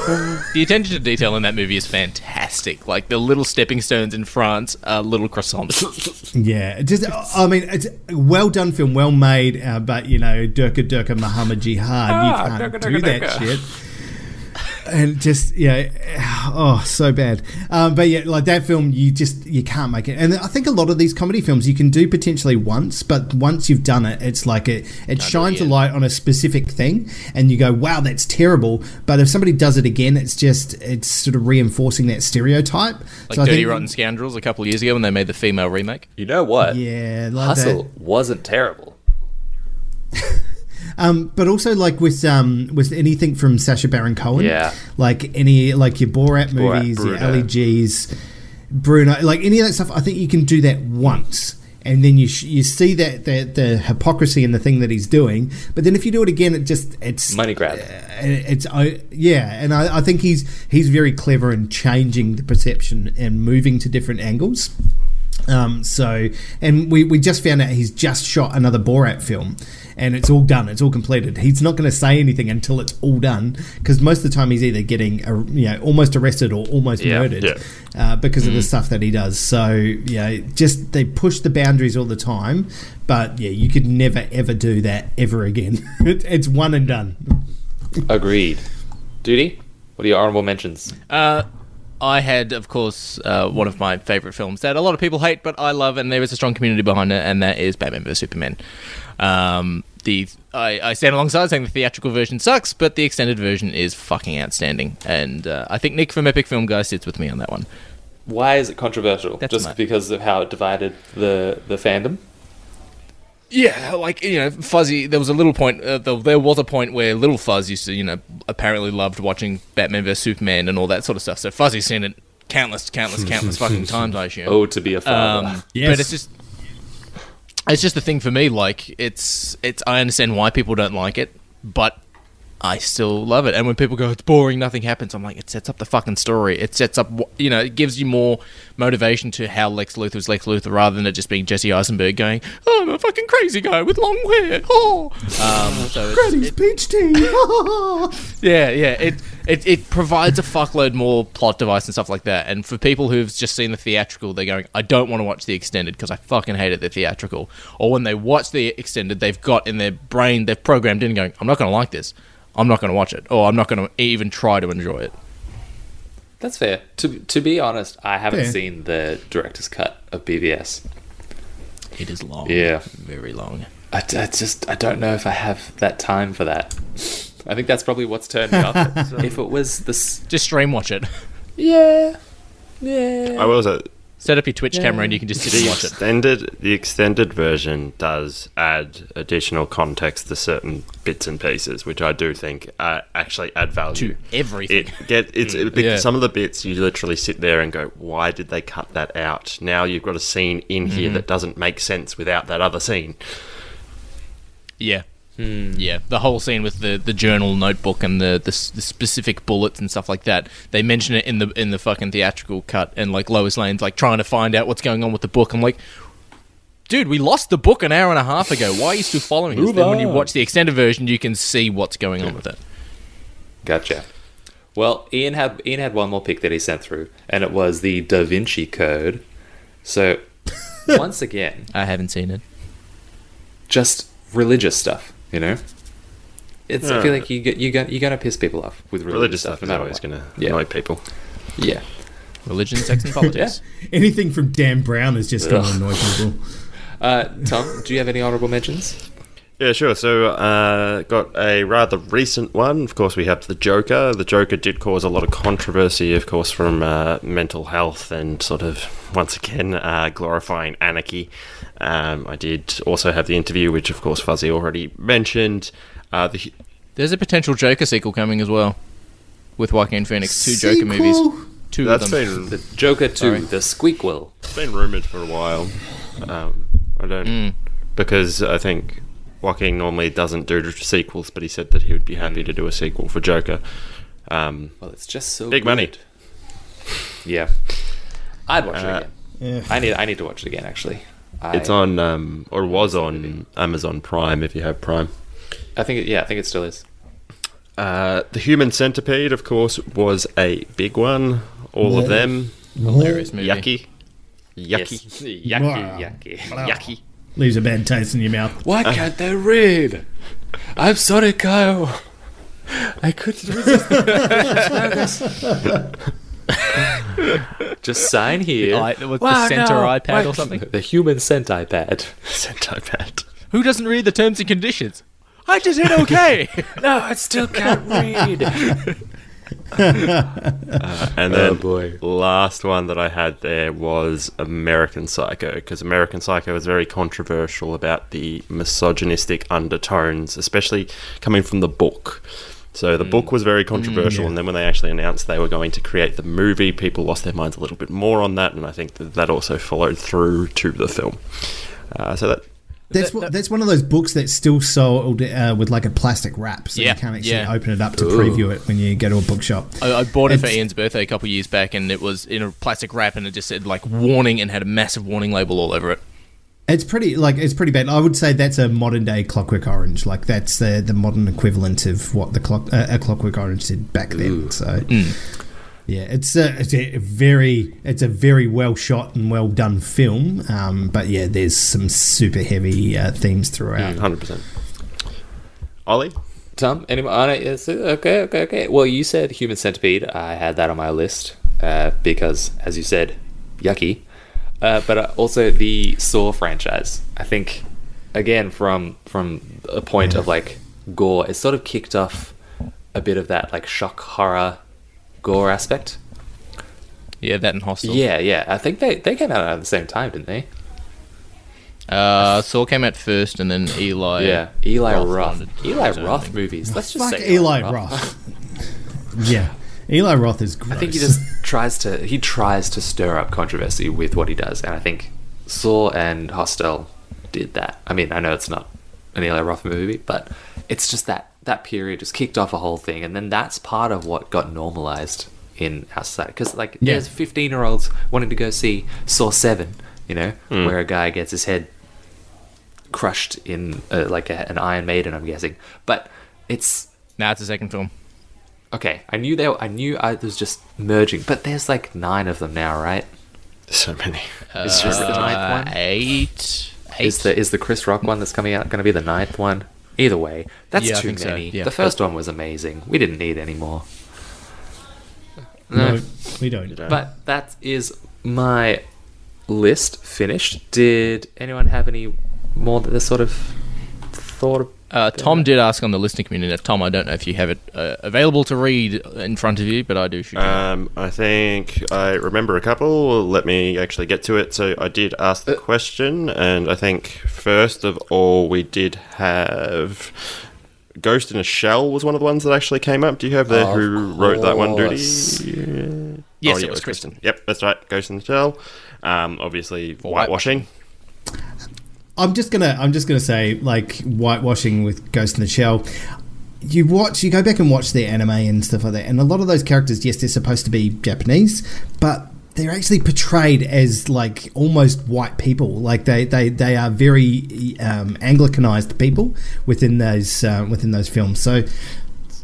The attention to detail in that movie is fantastic. Like the little stepping stones in France are little croissants. Yeah, just I mean, it's a well done film, well made, uh, but you know, Durka Durka Muhammad Jihad, Ah, you can't Durka, do Durka, that shit. And just yeah, oh, so bad. Um, but yeah, like that film, you just you can't make it. And I think a lot of these comedy films you can do potentially once, but once you've done it, it's like it it shines a light on a specific thing, and you go, wow, that's terrible. But if somebody does it again, it's just it's sort of reinforcing that stereotype. Like So I Dirty think- Rotten Scoundrels a couple of years ago when they made the female remake. You know what? Yeah, like Hustle that. wasn't terrible. Um, but also like with um, with anything from Sacha Baron Cohen, Yeah. like any like your Borat Borat, movies, your Bruno. Ali G's, Bruno, like any of that stuff. I think you can do that once, and then you sh- you see that the the hypocrisy in the thing that he's doing. But then if you do it again, it just it's Money grab. it's uh, yeah, and I, I think he's he's very clever in changing the perception and moving to different angles. Um, so, and we, we just found out he's just shot another Borat film, and it's all done. It's all completed. He's not going to say anything until it's all done, because most of the time he's either getting uh, you know almost arrested or almost Yeah, murdered yeah. uh, because of the Mm. stuff that he does. So, yeah, just they push the boundaries all the time. But yeah, you could never ever do that ever again. it, it's one and done. Agreed. Duty, what are your honorable mentions? Uh, I had, of course, uh, one of my favorite films that a lot of people hate, but I love, and there is a strong community behind it, and that is Batman vs Superman. Um, the I, I stand alongside saying the theatrical version sucks, but the extended version is fucking outstanding, and uh, I think Nick from Epic Film Guy sits with me on that one. Why is it controversial? That's Just my- because of how it divided the the fandom? Yeah, like you know, Fuzzy. There was a little point. Uh, there, there was a point where Little Fuzz used to, you know, apparently loved watching Batman vs Superman and all that sort of stuff. So Fuzzy's seen it countless, countless, countless fucking times. I assume. Oh, to be a father. Um, Yes. But it's just, it's just the thing for me. Like it's, it's. I understand why people don't like it, but I still love it. And when people go, it's boring, nothing happens. I'm like, it sets up the fucking story. It sets up, you know, it gives you more motivation to how Lex Luthor's Lex Luthor rather than it just being Jesse Eisenberg going, oh, I'm a fucking crazy guy with long hair. Oh, um, so it's, Granny's peach tea. yeah, yeah. It, it it provides a fuckload more plot device and stuff like that. And for people who've just seen the theatrical, they're going, I don't want to watch the extended because I fucking hated the theatrical. Or when they watch the extended, they've got in their brain, they've programmed in going, I'm not going to like this. I'm not going to watch it. Or I'm not going to even try to enjoy it. That's fair. To to be honest, I haven't Fair. seen the director's cut of BVS. It is long. Yeah, very long. I, d- I just I don't know if I have that time for that. I think that's probably what's turned me off. if it was this, Just stream watch it. yeah, yeah. I was say, Set up your Twitch camera and you can just sit and watch it. extended the extended version does add additional context to certain bits and pieces, which I do think uh, actually add value To everything. It get it's Mm, it, because yeah. some of the bits you literally sit there and go, why did they cut that out? Now you've got a scene in here Mhm. that doesn't make sense without that other scene. Yeah. Hmm. Yeah, the whole scene with the, the journal notebook and the, the the specific bullets and stuff like that. They mention it in the in the fucking theatrical cut, and like Lois Lane's like trying to find out what's going on with the book. I'm like, dude, we lost the book an hour and a half ago. Why are you still following us? Then when you watch the extended version, you can see what's going on with it. Gotcha. Well, Ian had Ian had one more pick that he sent through, and it was the Da Vinci Code. So, once again, I haven't seen it. Just religious stuff, you know. It's I feel like you get you got you gonna piss people off with religious, Religious stuff. stuff is no always what. going to Yeah. annoy people. Yeah. Religion, sex, and politics. Anything from Dan Brown is just going to annoy people. Uh, Tom, do you have any honorable mentions? Yeah, sure. So, uh, got a rather recent one. Of course, we have the Joker. The Joker did cause a lot of controversy, of course, from uh, mental health and sort of, once again, uh, glorifying anarchy. Um, I did also have the interview, which, of course, Fuzzy already mentioned. Uh, the, There's a potential Joker sequel coming as well, with Joaquin Phoenix. Two Joker movies. two That's of them. been The Joker 2, Sorry. The Squeakquel. it's been rumored for a while. Um, I don't Mm. because I think Joaquin normally doesn't do sequels, but he said that he would be happy to do a sequel for Joker. Um, Well, it's just so big good. money. Yeah. I'd watch Uh, it again. Yeah. I need I need to watch it again actually. I, It's on um, or was on Amazon Prime if you have Prime. I think it, yeah, I think it still is. Uh, the Human Centipede, of course, was a big one. All of them Hilarious movie. yucky, yucky, Yes. Yucky, Wow. yucky. yucky. Leaves a bad taste in your mouth. Why can't they read? I'm sorry, Kyle. I couldn't resist. Just sign here. I- what's the center iPad or something? The human centipede. Centipede. Who doesn't read the terms and conditions? I just hit okay. No, I still can't read. Uh, and Oh, then boy. last one that I had there was American Psycho because American Psycho was very controversial about the misogynistic undertones, especially coming from the book. So the book was very controversial, yeah. and then when they actually announced they were going to create the movie, people lost their minds a little bit more on that, and I think that that also followed through to the film. Uh, so that That's what, that's one of those books that's still sold uh, with like a plastic wrap, so Yeah, you can't actually yeah. open it up to preview it when you go to a bookshop. I, I bought it for Ian's birthday a couple years back, and it was in a plastic wrap, and it just said like warning and had a massive warning label all over it. It's pretty like it's pretty bad. I would say that's a modern day Clockwork Orange. Like that's the the modern equivalent of what the clock uh, a Clockwork Orange did back then. So yeah, it's a, it's a very it's a very well shot and well done film. Um, but yeah, there's some super heavy uh, themes throughout. hundred percent. Ollie, Tom, anyone on it? Yes, okay, okay, okay. Well, you said Human Centipede. I had that on my list uh, because, as you said, yucky. Uh, but uh, also the Saw franchise. I think, again, from from a point of like gore, it sort of kicked off a bit of that like shock horror gore aspect. Yeah, that and Hostel. Yeah, yeah. I think they they came out at the same time, didn't they? Uh, Saw came out first, and then Eli. yeah, Eli Roth Roth. Eli do his own Roth movies. Let's just Fuck say Eli Roth. yeah, Eli Roth is. Gross. I think he just tries to he tries to stir up controversy with what he does, and I think Saw and Hostel did that. I mean, I know it's not an Eli Roth movie, but it's just that that period just kicked off a whole thing, and then that's part of what got normalized in our society. Because like, Yeah. there's 15 year olds wanting to go see Saw Seven, you know, where a guy gets his head crushed in uh, like a, an Iron Maiden, I'm guessing, but it's Now it's a second film. Okay, I knew they. Were, I knew I was just merging, but there's like nine of them now, right? so many. Is this the ninth Uh, one? eight. Eight. Is the is the Chris Rock one that's coming out going to be the ninth one? Either way, that's Yeah, too think so, many. yeah. The first one was amazing. We didn't need any more. no, we don't. But that is my list finished. Did anyone have any more that they sort of thought? Uh, Tom did ask on the listening community. Now, Tom, I don't know if you have it uh, available to read in front of you, but I do. Should you? Um, I think I remember a couple. Let me actually get to it. So I did ask the question, and I think first of all, we did have Ghost in a Shell was one of the ones that actually came up. Do you have there Of who wrote that one, Duty? course. Yeah. Yes, oh, it was Kristen. Yep, that's right. Ghost in the Shell. Um, obviously whitewashing. I'm just gonna I'm just gonna say like whitewashing with Ghost in the Shell. You watch, you go back and watch their anime and stuff like that, and a lot of those characters, yes, they're supposed to be Japanese, but they're actually portrayed as like almost white people. Like they they, they are very um, Anglicanized people within those uh, within those films. So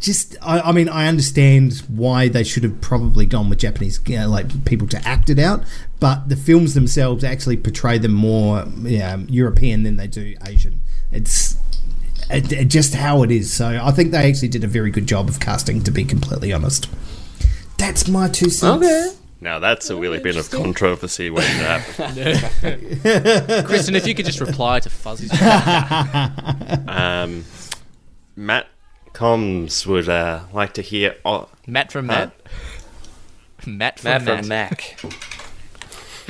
just I, I mean I understand why they should have probably gone with Japanese you know, like people to act it out, but the films themselves actually portray them more yeah, European than they do Asian. It's it, it- just how it is. So I think they actually did a very good job of casting. To be completely honest, that's my two cents. Okay. Now that's a really bit of controversy waiting to happen. Kristen, if you could just reply to Fuzzy's. um, Matt Combs would uh, like to hear. Oh, Matt from Huh? Matt. Matt from Matt Matt. from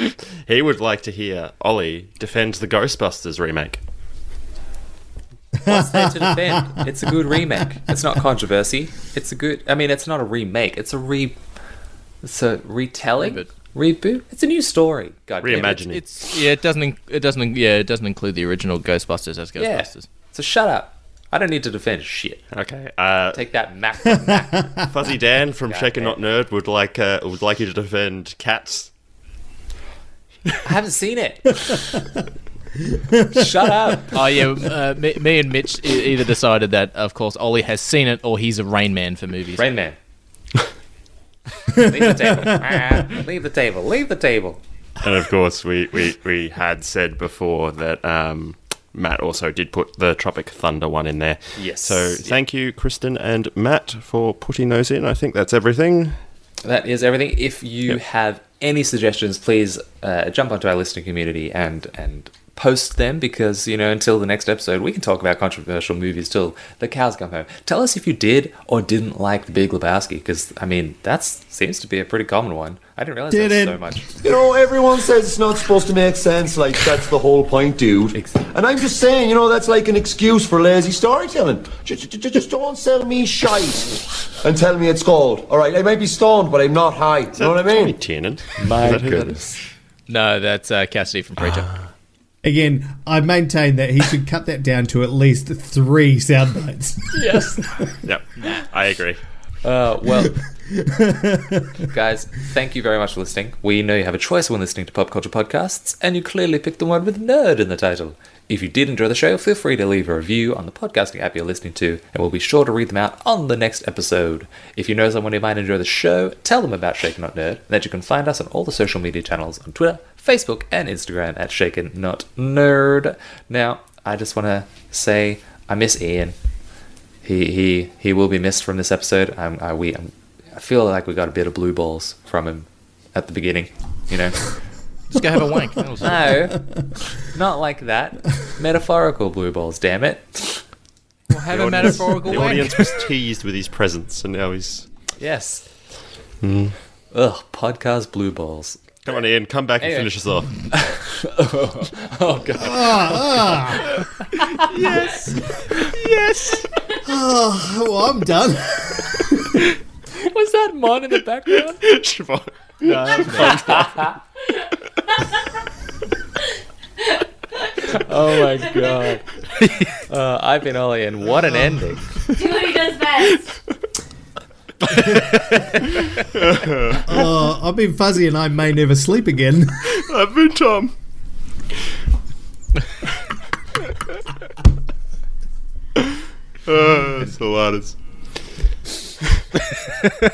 Mac. he would like to hear Ollie defend the Ghostbusters remake. What's there to defend? It's a good remake. It's not controversy. It's a good. I mean, it's not a remake. It's a re. So retelling, reboot. It's a new story. God damn it. Reimagining. It's yeah, it doesn't in- it doesn't in- yeah, it doesn't include the original Ghostbusters as Ghostbusters. Yeah. So shut up. I don't need to defend shit. Okay. Uh, Take that, Mac. Mac. Fuzzy Dan from God Shaken. Not Nerd would like uh, would like you to defend cats. I haven't seen it. Shut up. Oh yeah, uh, me, me and Mitch e- either decided that of course Ollie has seen it or he's a Rain Man for movies. Rain Man. Leave the table. Ah, leave the table. Leave the table. And of course, we, we, we had said before that um, Matt also did put the Tropic Thunder one in there. Yes. So thank you, Kristen and Matt, for putting those in. I think that's everything. That is everything. If you have any suggestions, please uh, jump onto our listening community and and post them because you know until the next episode we can talk about controversial movies till the cows come home. Tell us if you did or didn't like The Big Lebowski because I mean that seems to be a pretty common one. I didn't realize that Didn't. so much. You know, everyone says it's not supposed to make sense, like that's the whole point, dude. And I'm just saying, you know, that's like an excuse for lazy storytelling. Just, just, just don't sell me shite and tell me it's gold. All right, I might be stoned, but I'm not high. You know what I mean? Tiernan. My Is that goodness. No, that's uh, Cassidy from Preacher. Again, I maintain that he should cut that down to at least three sound bites. Yes. Yep. I agree. Uh, well, guys, thank you very much for listening. We know you have a choice when listening to pop culture podcasts, and you clearly picked the one with nerd in the title. If you did enjoy the show, feel free to leave a review on the podcasting app you're listening to, and we'll be sure to read them out on the next episode. If you know someone who might enjoy the show, tell them about Shaken Not Nerd, and that you can find us on all the social media channels on Twitter, Facebook, and Instagram at Shaken Not Nerd. Now, I just want to say I miss Ian. He he he will be missed from this episode. I'm, I we I'm, I feel like we got a bit of blue balls from him at the beginning. You know. Just go have a wank. No, not like that. Metaphorical blue balls, damn it. Well, have The a audience- metaphorical The wank. audience was teased with his presence, and now he's. Yes. Hmm. Ugh, podcast blue balls. Come on, Ian, come back and Anyway. finish us off. oh, God. Ah, yes. Yes. Oh, well, I'm done. Was that Mon in the background? Siobhan. oh my god. Uh, I've been Ollie, and what an ending. Do what he does best. Oh, I've been fuzzy and I may never sleep again. I've been Tom. Uh, it's the loudest. Gosh.